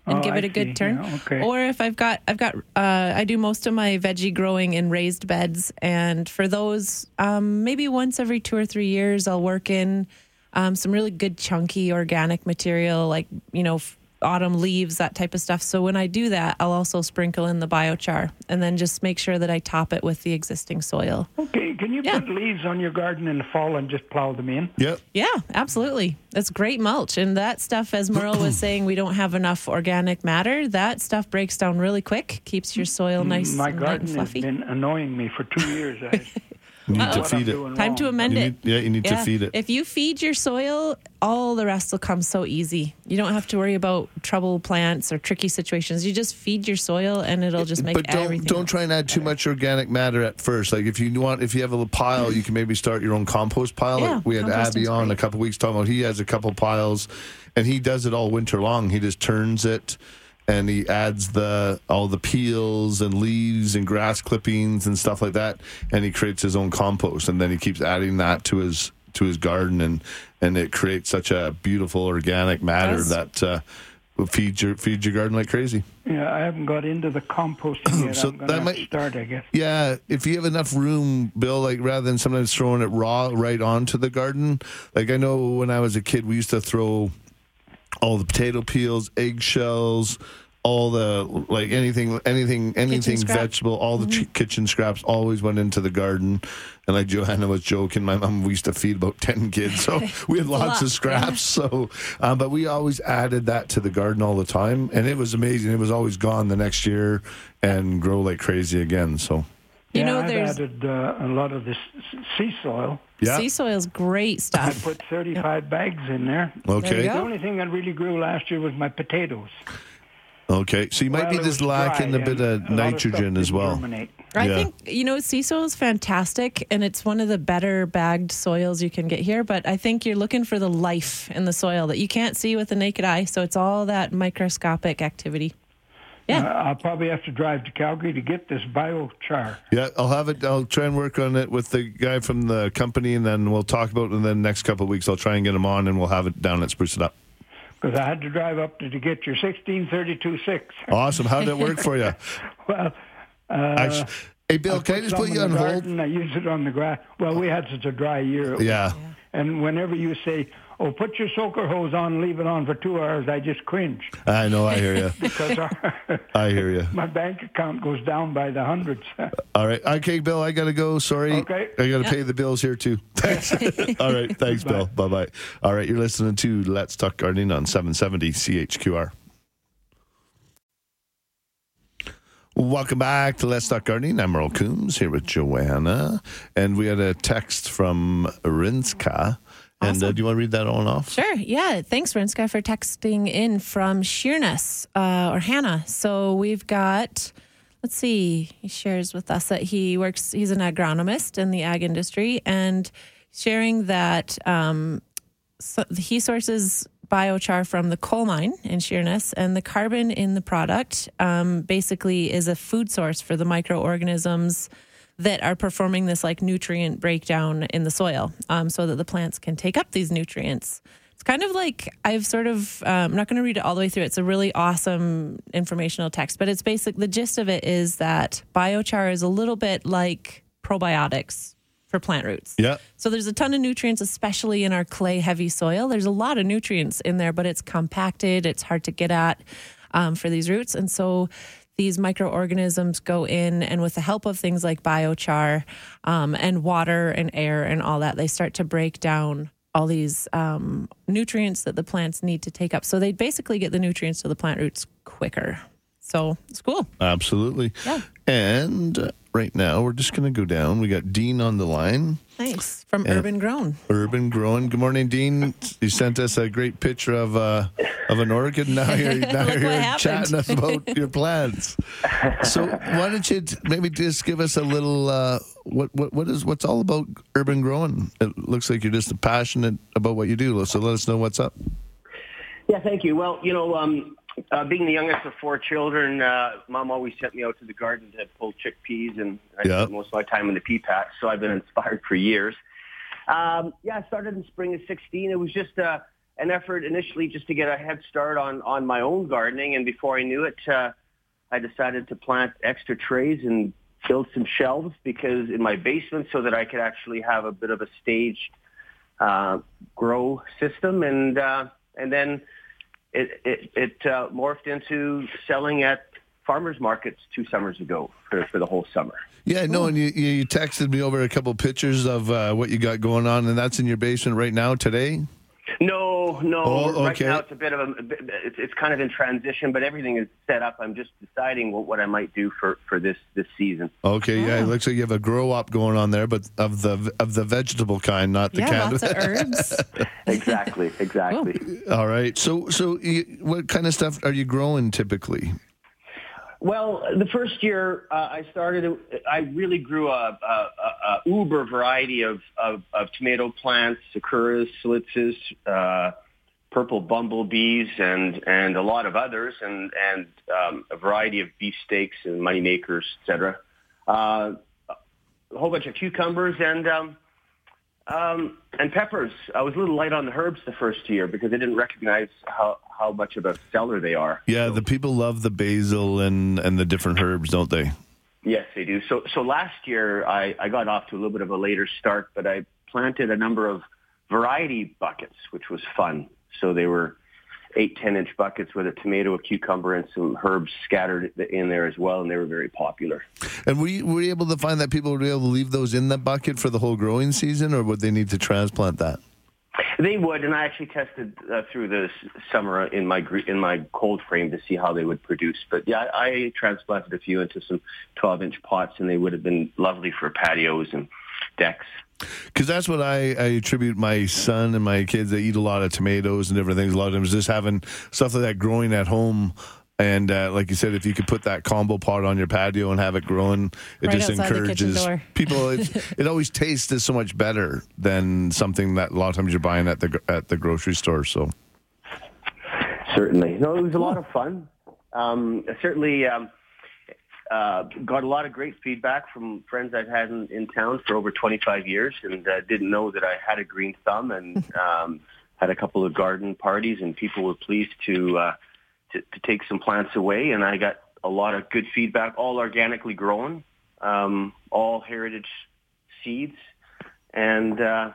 and Oh, give it a good see. turn. Yeah, okay. Or if I've got, I've got, uh, I do most of my veggie growing in raised beds, and for those, um, maybe once every two or three years, I'll work in um, some really good chunky organic material, like you know, f- autumn leaves, that type of stuff. So when I do that, I'll also sprinkle in the biochar, and then just make sure that I top it with the existing soil. Okay, can you put leaves on your garden in the fall and just plow them in? Yep. Yeah, absolutely. That's great mulch. And that stuff, as Merle was saying, we don't have enough organic matter. That stuff breaks down really quick, keeps your soil mm, nice My and light garden and has been annoying me for two years. I, You need Uh-oh. to feed it. Time to amend You it. need- yeah, you need to feed it. If you feed your soil, all the rest will come so easy. You don't have to worry about trouble plants or tricky situations. You just feed your soil and it'll just make but don't everything. don't try and add too much organic matter at first. Like if you want, if you have a little pile, you can maybe start your own compost pile. Yeah, Like we had composting's Abby on a great. couple weeks talking about he has a couple piles, and he does it all winter long. He just turns it. And he adds the all the peels and leaves and grass clippings and stuff like that, and he creates his own compost. And then he keeps adding that to his to his garden, and and it creates such a beautiful organic matter Does. that uh, will feed your feed your garden like crazy. yeah, I haven't got into the composting yet. So I'm that might- start, I guess. Yeah, if you have enough room, Bill, like rather than sometimes throwing it raw right onto the garden. Like I know when I was a kid, we used to throw all the potato peels, eggshells, all the like anything, anything, anything vegetable, all the ch- kitchen scraps always went into the garden. And like Joanna was joking, my mom we used to feed about ten kids, so we had lots lot, of scraps. So, um, but we always added that to the garden all the time, and it was amazing. It was always gone the next year and grow like crazy again. So. You yeah, know, I've there's- added uh, a lot of this sea soil. Yeah. Sea soil's great stuff. I put 35 bags in there. Okay. you The only thing that really grew last year was my potatoes. Okay, so you might Well, be just lacking a bit of a lot stuff nitrogen as well. germinate. I Yeah. think you know sea soil is fantastic, and it's one of the better bagged soils you can get here. But I think you're looking for the life in the soil that you can't see with the naked eye. So it's all that microscopic activity. Yeah. Uh, I'll probably have to drive to Calgary to get this biochar. Yeah, I'll have it. I'll try and work on it with the guy from the company, and then we'll talk about it. in the next couple of weeks, I'll try and get him on, and we'll have it down and Spruce It Up. Because I had to drive up to, to get your 1632-6. Awesome. How did it work for you? Well, Uh, Actu- hey, Bill, I can I just put some you in on the hold? garden, I use it on the grass. Well, we had such a dry year. Yeah. And whenever you say, "Oh, put your soaker hose on, leave it on for two hours," I just cringe I know. I hear you. because our, I hear you. my bank account goes down by the hundreds. All right. Okay, Bill, I got to go. Sorry. Okay. I got to pay the bills here, too. Thanks. All right. Thanks, Bill. Bye bye. All right. You're listening to Let's Talk Gardening on 770 CHQR. Welcome back to Let's Talk Gardening. I'm Merle Coombs here with Joanna. And we had a text from Rinska. And uh, do you want to read that on off? Sure. Yeah. Thanks, Rinska, for texting in from Sheerness uh, or Hanna. So we've got, let's see, he shares with us that he works, he's an agronomist in the ag industry and sharing that um, so he sources biochar from the coal mine in Sheerness, and the carbon in the product um, basically is a food source for the microorganisms that are performing this like nutrient breakdown in the soil um, so that the plants can take up these nutrients. It's kind of like I've sort of, um, I'm not going to read it all the way through. It's a really awesome informational text, but it's basic. The gist of it is that biochar is a little bit like probiotics for plant roots. Yeah. So there's a ton of nutrients, especially in our clay heavy soil. There's a lot of nutrients in there, but it's compacted. It's hard to get at um, for these roots. And so these microorganisms go in, and with the help of things like biochar um, and water and air and all that, they start to break down all these um, nutrients that the plants need to take up. So they basically get the nutrients to the plant roots quicker. So it's cool. Absolutely. Yeah. And right now, we're just going to go down. We got Dean on the line. Thanks. From Yeah. Urban Grown. Urban growing. Good morning, Dean. You sent us a great picture of uh, of an orchid. Now you're now you're happened. chatting us about your plants. So why don't you t- maybe just give us a little uh, what what what is what's all about urban growing? It looks like you're just passionate about what you do. So let us know what's up. Yeah, thank you. Well, you know, um, uh, being the youngest of four children, uh, mom always sent me out to the garden to pull chickpeas, and I Yeah. spent most of my time in the pea patch, so I've been inspired for years. Um, yeah, I started in spring of 16. It was just uh, an effort initially just to get a head start on, on my own gardening, and before I knew it, uh, I decided to plant extra trays and build some shelves because in my basement so that I could actually have a bit of a staged uh, grow system, and uh, and then it it, it uh, morphed into selling at farmers markets two summers ago for, for the whole summer. Yeah, no, and you, you texted me over a couple pictures of uh, what you got going on, and that's in your basement right now today. No, no. Oh, Right now it's a bit of a, a it's, it's kind of in transition, but everything is set up. I'm just deciding what, what I might do for, for this, this season. Okay, yeah, it looks like you have a grow up going on there, but of the of the vegetable kind, not the Yeah, kind lots of herbs. Exactly, exactly. All right. So, so you, what kind of stuff are you growing typically? Well, the first year uh, I started, I really grew a, a, a, uber variety of, of, of tomato plants, sakuras, Siletzes, uh, purple bumblebees, and, and a lot of others, and, and um, a variety of beefsteaks and moneymakers, et cetera. Uh, a whole bunch of cucumbers and um, um, and peppers. I was a little light on the herbs the first year because I didn't recognize how, how much of a seller they are. Yeah, the people love the basil and and the different herbs, don't they? Yes, they do. So, so last year I, I got off to a little bit of a later start, but I planted a number of variety buckets, which was fun. So they were eight, ten inch buckets with a tomato, a cucumber, and some herbs scattered in there as well, and they were very popular. And were you, were you able to find that people would be able to leave those in the bucket for the whole growing season, or would they need to transplant that? They would, and I actually tested uh, through the summer in my in my cold frame to see how they would produce. But yeah, I, I transplanted a few into some 12 inch pots, and they would have been lovely for patios and decks. Because that's what I, I attribute my son and my kids. They eat a lot of tomatoes and different things. A lot of times, just having stuff like that growing at home. And uh, like you said, if you could put that combo pot on your patio and have it growing, it Right just outside the kitchen encourages people. It, it always tastes so much better than something that a lot of times you're buying at the at the grocery store. So Certainly. No, it was a lot of fun. Um, certainly um, uh, got a lot of great feedback from friends I've had in, in town for over 25 years and uh, didn't know that I had a green thumb and um, had a couple of garden parties and people were pleased to, uh, to, to take some plants away and I got a lot of good feedback, all organically grown, um, all heritage seeds, and uh,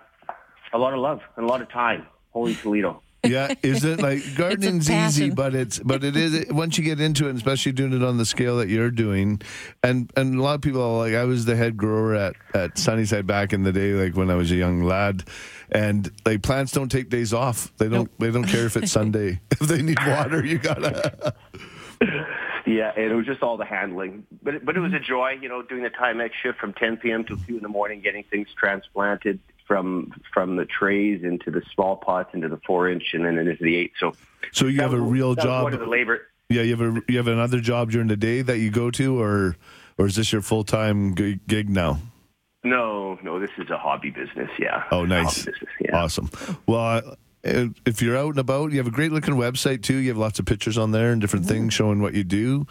a lot of love and a lot of time. Holy Toledo. Yeah, is it like gardening's easy, but it's but it is once you get into it, especially doing it on the scale that you're doing, and and a lot of people are like I was the head grower at at Sunnyside back in the day, like when I was a young lad, and like plants don't take days off. They don't they don't care if it's Sunday. if they need water, you gotta. Yeah, and it was just all the handling, but it, but it was a joy, you know, doing the Timex shift from 10 p.m. till two in the morning, getting things transplanted from from the trays into the small pots into the four inch and then into the eight. So So you have a real job. One of the labor. Yeah, you have a you have another job during the day that you go to, or or is this your full time gig now? No, no, this is a hobby business. Yeah. Oh, nice. Business, yeah. Awesome. Well, uh, if you're out and about, you have a great looking website too. You have lots of pictures on there and different things showing what you do.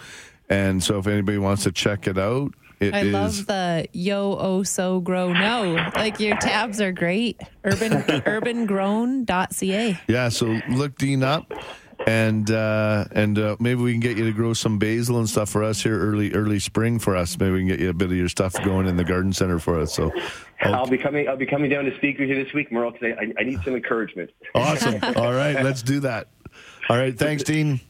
And so, if anybody wants to check it out, it I is- love the yo oh so grow no. Like your tabs are great. Urban urbangrown.ca. Yeah, so look Dean up, and uh, and uh, maybe we can get you to grow some basil and stuff for us here early early spring for us. Maybe we can get you a bit of your stuff going in the garden center for us. So I'll be coming. I'll be coming down to speak with you this week, Merle, because I, I need some encouragement. awesome. All right, let's do that. All right, thanks, Dean.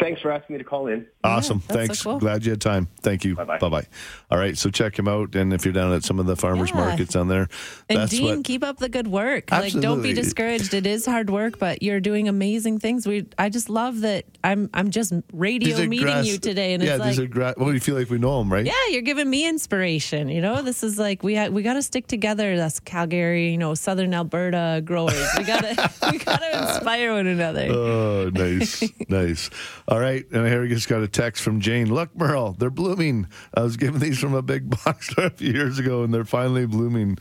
Thanks for asking me to call in. Awesome. that's so Thanks. cool. Glad you had time. Thank you. Bye bye. All right. So check him out. And if you're down at some of the farmers Yeah. markets down there, And Dean, what. keep up the good work. Like don't be discouraged. It is hard work, but you're doing amazing things. We I just love that I'm I'm just radio These meeting grass- you today and yeah, it's these like are gra- well, you feel like we know them, right? yeah, you're giving me inspiration. You know, this is like we ha- we got to stick together. That's Calgary, you know, Southern Alberta growers. We gotta we gotta inspire one another. Oh, nice, nice. All right, and here we just got a text from Jane. Look, Merle, they're blooming. I was given these from a big box store a few years ago, and they're finally blooming.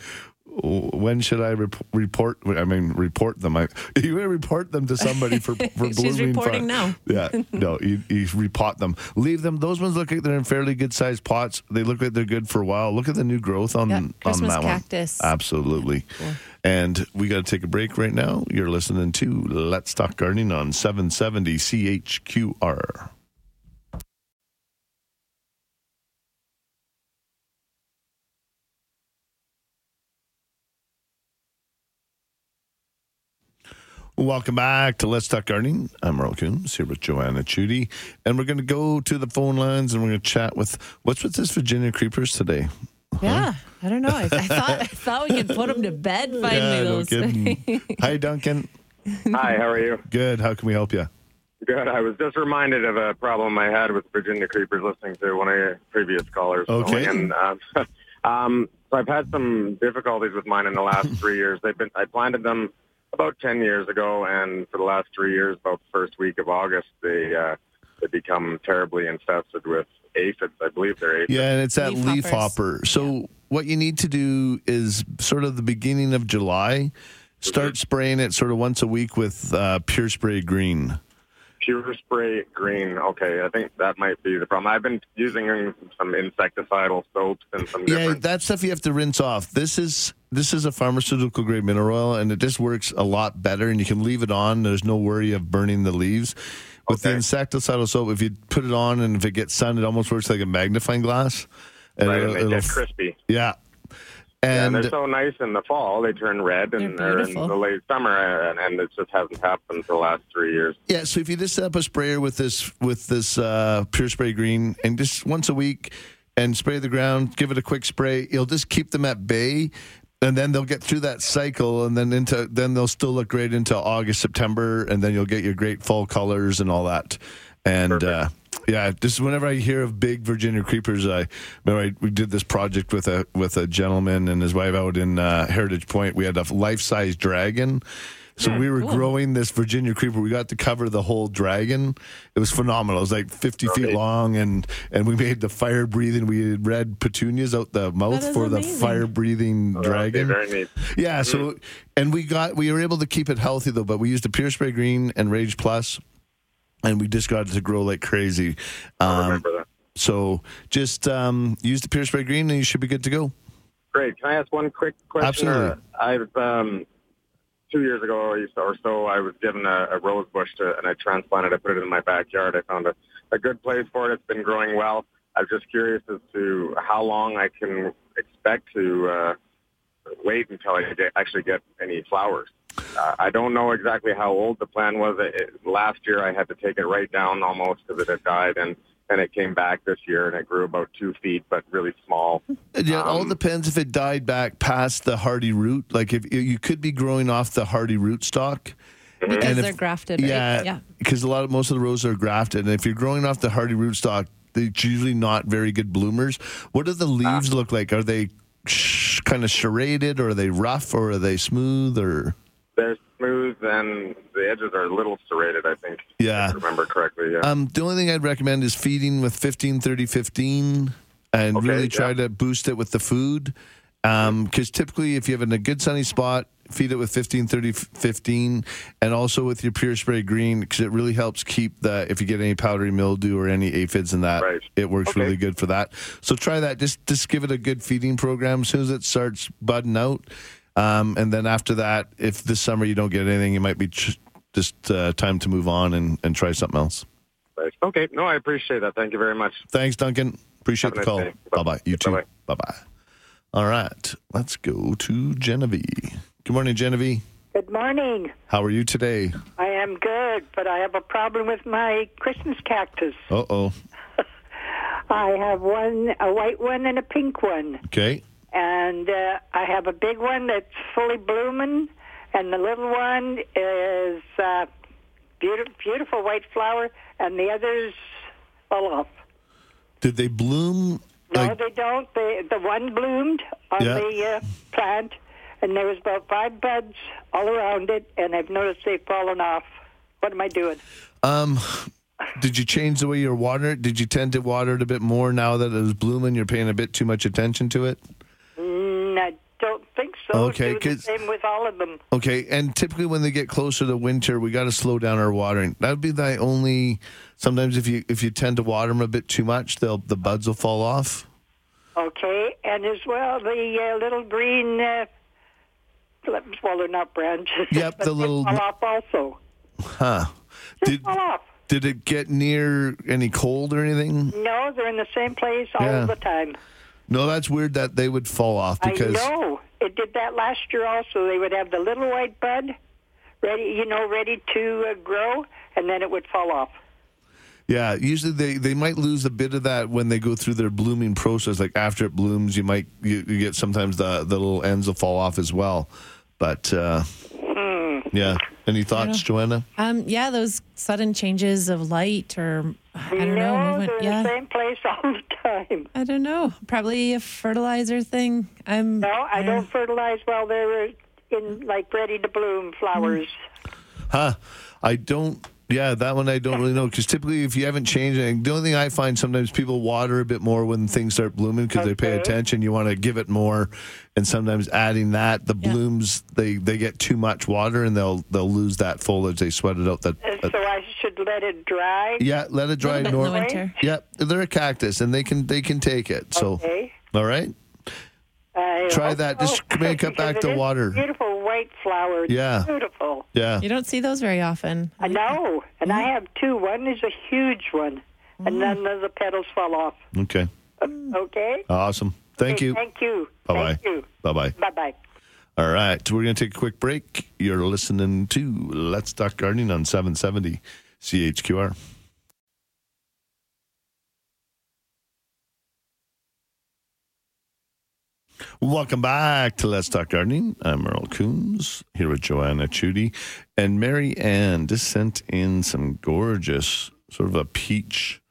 When should I rep- report? I mean, report them. I, you report them to somebody for for She's blooming. reporting now. Yeah, no, you, you repot them. Leave them. Those ones look like they're in fairly good sized pots. They look like they're good for a while. Look at the new growth on Yeah, on that cactus. one. Absolutely. And we got to take a break right now. You're listening to Let's Talk Gardening on 770 CHQR. Welcome back to Let's Talk Gardening. I'm Merle Coombs here with Joanna Chudy, and we're going to go to the phone lines and we're going to chat with what's with this Virginia creepers today. Yeah, I don't know. I, I thought I thought we could put them to bed finally. yeah, no those. kidding. Hi, Duncan. Hi, how are you? Good. How can we help you? Good. I was just reminded of a problem I had with Virginia creepers listening to one of your previous callers. Okay. And um, um, so I've had some difficulties with mine in the last three years. They've been I planted them about ten years ago, and for the last three years, about the first week of August, they uh, they become terribly infested with aphids. I believe they're aphids. Yeah, and it's that Leaf leaf, hopper. So what you need to do is sort of the beginning of July, start spraying it sort of once a week with uh, Pure Spray Green. Pure spray green. Okay, I think that might be the problem. I've been using some insecticidal soaps and some Yeah, different. that stuff you have to rinse off. This is this is a pharmaceutical grade mineral oil, and it just works a lot better. And you can leave it on. There's no worry of burning the leaves. With the insecticidal soap, if you put it on and if it gets sun, it almost works like a magnifying glass. And right, it'll- and they it'll get crispy. Yeah. Yeah, And and they're so nice in the fall. They turn red, and They're they're in the late summer, and, and it just hasn't happened for the last three years. Yeah, so if you just set up a sprayer with this with this uh, pure spray green and just once a week and spray the ground, give it a quick spray, you'll just keep them at bay and then they'll get through that cycle and then into then they'll still look great into August, September and then you'll get your great fall colors and all that. And uh yeah, just whenever I hear of big Virginia creepers, I remember I, we did this project with a with a gentleman and his wife out in uh, Heritage Point. We had a life size dragon, so we were growing this Virginia creeper. We got to cover the whole dragon. It was phenomenal. It was like fifty feet long, and and we made the fire breathing. We had red petunias out the mouth for the fire breathing Oh, that would be dragon. very neat. Yeah, so and we got we were able to keep it healthy though, but we used a Pure Spray Green and Rage Plus, and we just got it to grow like crazy. I Um, remember that. so just um, use the Pure Spray Green, and you should be good to go. Great. Can I ask one quick question? Absolutely. Uh, I've um, two years ago or so, I was given a, a rose bush to, and I transplanted. It. I put it in my backyard. I found a, a good place for it. It's been growing well. I'm just curious as to how long I can expect to uh, wait until I get, actually get any flowers. Uh, I don't know exactly how old the plant was. It, it, last year, I had to take it right down almost because it had died, and and it came back this year, and it grew about two feet, but really small. Yeah, it all depends if it died back past the hardy root. Like if you could be growing off the hardy root stock. Because And if- they're grafted, right? Yeah, Yeah. because a lot of most of the roses are grafted, and if you're growing off the hardy rootstock, they're usually not very good bloomers. What do the leaves look like? Are they sh- kind of serrated, or are they rough, or are they smooth, or They're smooth, and the edges are a little serrated. I think. Yeah. If I remember correctly. Yeah. Um, the only thing I'd recommend is feeding with 15, 30, 15 and really try to boost it with the food. Because typically, if you have in a good sunny spot, feed it with 15, 30, 15, and also with your Pure Spray Green, because it really helps keep the, if you get any powdery mildew or any aphids in that, it works really good for that. So try that. Just, just give it a good feeding program as soon as it starts budding out. Um, and then after that, if this summer you don't get anything, it might be ch- just uh, time to move on and, and try something else. Okay. No, I appreciate that. Thank you very much. Thanks, Duncan. Appreciate Have the a call. Bye bye. You too. Bye bye. All right. Let's go to Genevieve. Good morning, Genevieve. Good morning. How are you today? I am good, but I have a problem with my Christmas cactus. Uh oh. I have one, a white one and a pink one. Okay. And uh, I have a big one that's fully blooming, and the little one is uh, beautiful, beautiful white flower, and the others fall off. Did they bloom? No, they don't. They, the one bloomed on Yeah. the uh, plant, and there was about five buds all around it, and I've noticed they've fallen off. What am I doing? Um, did you change the way you water it? Did you tend to water it a bit more now that it was blooming? You're paying a bit too much attention to it? I think so. Okay, Do the same with all of them. Okay, and typically when they get closer to winter, we got to slow down our watering. That would be the only. Sometimes if you if you tend to water them a bit too much, they'll the buds will fall off. Okay, and as well the uh, little green. Uh, well, they're not branches. Yep, the little- fall off also. Huh? Did Fall off. did it get near any cold or anything? No, they're in the same place all Yeah. the time. No, that's weird that they would fall off because I know it did that last year also. They would have the little white bud ready, you know, ready to uh, grow, and then it would fall off. yeah, usually they, they might lose a bit of that when they go through their blooming process. Like after it blooms, you might you, you get sometimes the the little ends will fall off as well. But uh, Hmm. yeah, any thoughts, Joanna? Um, yeah, those sudden changes of light or I don't know. no, movement. they're Yeah. the same place all the time. I don't know. Probably a fertilizer thing. I'm No, I don't fertilize while they're in like ready to bloom flowers. Mm. Huh? I don't. Yeah, that one I don't really know because typically, if you haven't changed anything, the only thing I find sometimes people water a bit more when things start blooming because they pay attention. You want to give it more, and sometimes adding that, the blooms they they get too much water and they'll they'll lose that foliage. They sweat it out. That, And that- so I should let it dry. yeah, let it dry. bit in the norm- winter. Yeah, they're a cactus and they can they can take it. So Okay. all right, I Try that. Just so, make it back because to water. Beautiful white flowers. Yeah. Beautiful. yeah. You don't see those very often. I know. And I have two. One is a huge one, Mm. and then the petals fall off. Okay, Okay? awesome. Thank Okay, you. Thank you. Bye bye. Thank you. Bye bye. Bye bye. All right, we're going to take a quick break. You're listening to Let's Talk Gardening on 770 CHQR. Welcome back to Let's Talk Gardening. I'm Merle Coons here with Joanna Chudy. And Mary Ann just sent in some gorgeous, sort of a peach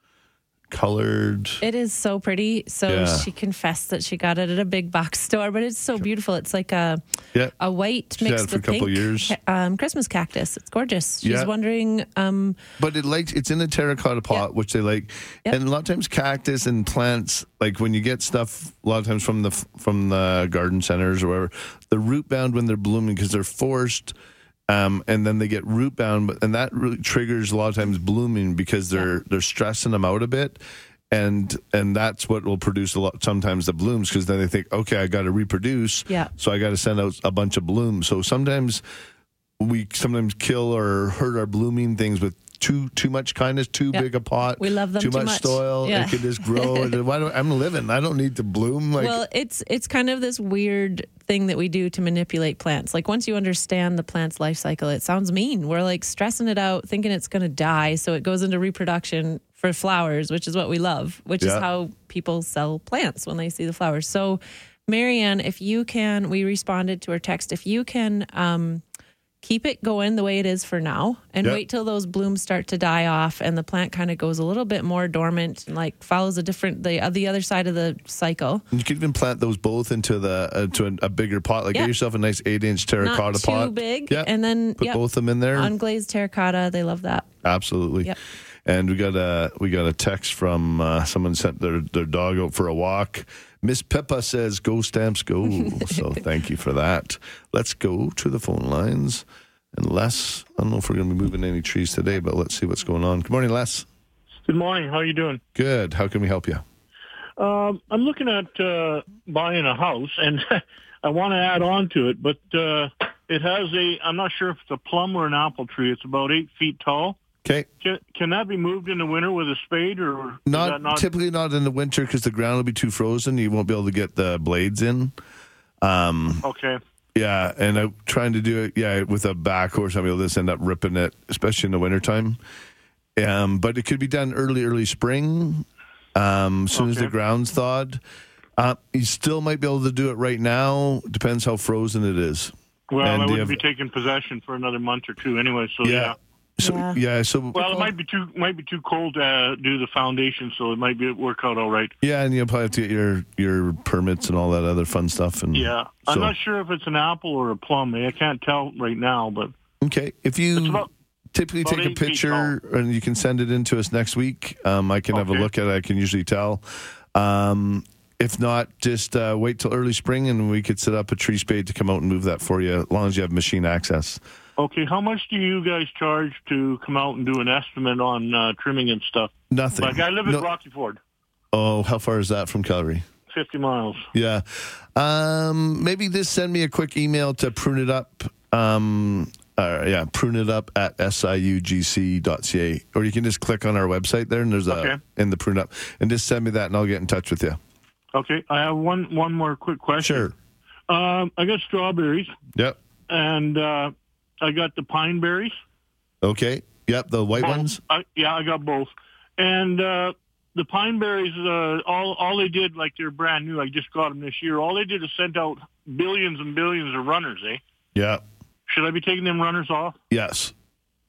colored. It is so pretty. So Yeah. she confessed that she got it at a big box store, but it's so beautiful. It's like a Yeah. a white mixed it for a with couple pink years. um, Christmas cactus. It's gorgeous. She's Yeah. wondering. Um, But it likes it's in a terracotta pot, which they like, and a lot of times cactus and plants, like when you get stuff, a lot of times from the from the garden centers or wherever, the root bound when they're blooming because they're forced, um, and then they get root bound, but and that really triggers a lot of times blooming because they're they're stressing them out a bit. And and that's what will produce a lot sometimes the blooms because then they think okay I got to reproduce Yeah. so I got to send out a bunch of blooms so sometimes we sometimes kill or hurt our blooming things with too too much kindness, too Yeah. big a pot. We love them too too much, much. soil. Yeah. It can just grow. why don't, I'm living. I don't need to bloom. Like well, it's it's kind of this weird thing that we do to manipulate plants. Like once you understand the plant's life cycle, it sounds mean. We're like stressing it out, thinking it's going to die, so it goes into reproduction for flowers, which is what we love, which is how people sell plants when they see the flowers. So, Marianne, if you can, we responded to her text. If you can um, keep it going the way it is for now and Yep. wait till those blooms start to die off and the plant kind of goes a little bit more dormant and like follows a different the uh, the other side of the cycle. you could even plant those both into the uh, to a, a bigger pot. Like Yeah. get yourself a nice eight inch terracotta Not too pot. big, Yeah, and then put yep, both them in there. Unglazed terracotta, they love that. Absolutely. Yep. And we got a we got a text from uh, someone sent their their dog out for a walk. Miss Pippa says, "Go stamps, go!" so thank you for that. Let's go to the phone lines. And Les, I don't know if we're going to be moving any trees today, but let's see what's going on. Good morning, Les. Good morning. How are you doing? Good. How can we help you? Um, I'm looking at uh, buying a house, and I want to add on to it, but uh, it has a. I'm not sure if it's a plum or an apple tree. It's about eight feet tall. Okay. Can, can that be moved in the winter with a spade, or Not, not typically not in the winter because the ground will be too frozen. You won't be able to get the blades in. Um, okay? Yeah, and I'm trying to do it, yeah, with a backhoe, I'll be able to just end up ripping it, especially in the wintertime. Um, but it could be done early, early spring, um, as soon as the ground's thawed. Uh, you still might be able to do it right now. Depends how frozen it is. Well, And I wouldn't have- be taking possession for another month or two anyway. So yeah. yeah. So yeah, so Well, it might be too might be too cold to uh, do the foundation, so it might be work out all right. yeah, and you'll probably have to get your your permits and all that other fun stuff. And Yeah, I'm not sure if it's an apple or a plum. I can't tell right now, but Okay, if you typically about take a picture and you can send it in to us next week, um, I can have a look at it. I can usually tell. Um, if not, just uh, wait till early spring and we could set up a tree spade to come out and move that for you, as long as you have machine access. Okay. How much do you guys charge to come out and do an estimate on uh, trimming and stuff? Nothing. Like I live in No- Rockyford, Oh, how far is that from Calgary? 50 miles. Yeah. Um, maybe just send me a quick email to prune it up. Um, uh, yeah, prune it up at siugc.ca. Or you can just click on our website there and there's a Okay. in the prune up and just send me that and I'll get in touch with you. Okay, I have one one more quick question. Sure. Um, I got strawberries Yep. and uh, I got the pine berries. Okay. Yep. The white ones. I, yeah, I got both. And uh, the pine berries, uh, all all they did, like they're brand new. I just got them this year. All they did is sent out billions and billions of runners. Eh? Yeah. Should I be taking them runners off? Yes.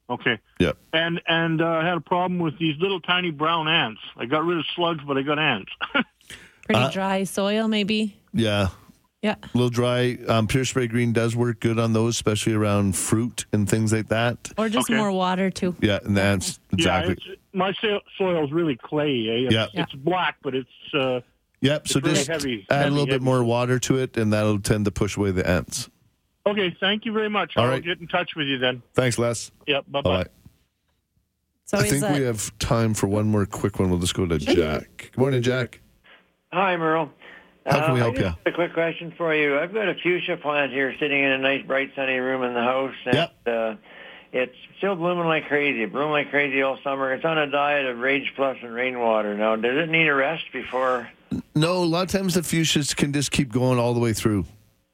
Okay. Yep. And and uh, I had a problem with these little tiny brown ants. I got rid of slugs, but I got ants. Pretty Uh, dry soil, maybe. Yeah. Yeah. A little dry. Um, Pure Spray Green does work good on those, especially around fruit and things like that. Or just Okay. more water too. Yeah, and that's exactly. Yeah, my soil is really clay. Eh? It's, Yeah. it's black, but it's uh, Yep. So really just heavy, add a heavy, little bit more water to it, and that'll tend to push away the ants. okay. Thank you very much. All I'll right. get in touch with you then. Thanks, Les. Yep. Bye bye. Bye. So I think that we have time for one more quick one. We'll just go to Jack. Good morning, Jack. Hi, Merle. How can we Uh, help just you? A quick question for you. I've got a fuchsia plant here sitting in a nice, bright, sunny room in the house, and uh, it's still blooming like crazy. It bloomed like crazy all summer. It's on a diet of Rage Plus and rainwater. Now, does it need a rest before? No, a lot of times the fuchsias can just keep going all the way through.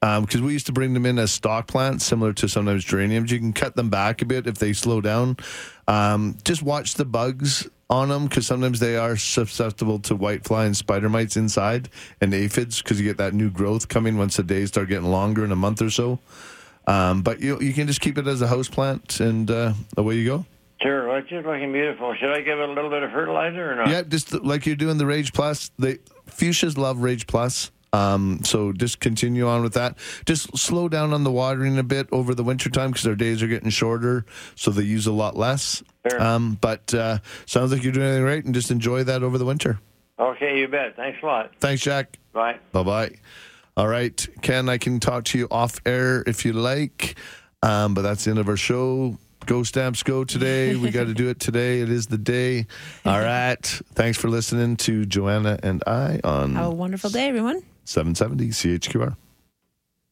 Because we used to bring them in as stock plants, similar to sometimes geraniums. You can cut them back a bit if they slow down. Um, just watch the bugs on them because sometimes they are susceptible to whitefly and spider mites inside and aphids because you get that new growth coming once the days start getting longer in a month or so. Um, but you you can just keep it as a house plant and uh, away you go. Sure, well, it's just looking beautiful. Should I give it a little bit of fertilizer or not? Yeah, just like you're doing the Rage Plus. The fuchsias love Rage Plus. Um, so just continue on with that. Just slow down on the watering a bit over the wintertime because their days are getting shorter, so they use a lot less. Um, but uh, sounds like you're doing everything right, and just enjoy that over the winter. Okay, you bet. Thanks a lot. Thanks, Jack. Bye. Bye bye. All right, Ken, I can talk to you off air if you like, um, but that's the end of our show. Go stamps go today. We got to do it today. It is the day. All right. Thanks for listening to Joanna and I on have a wonderful day, everyone. 770 CHQR.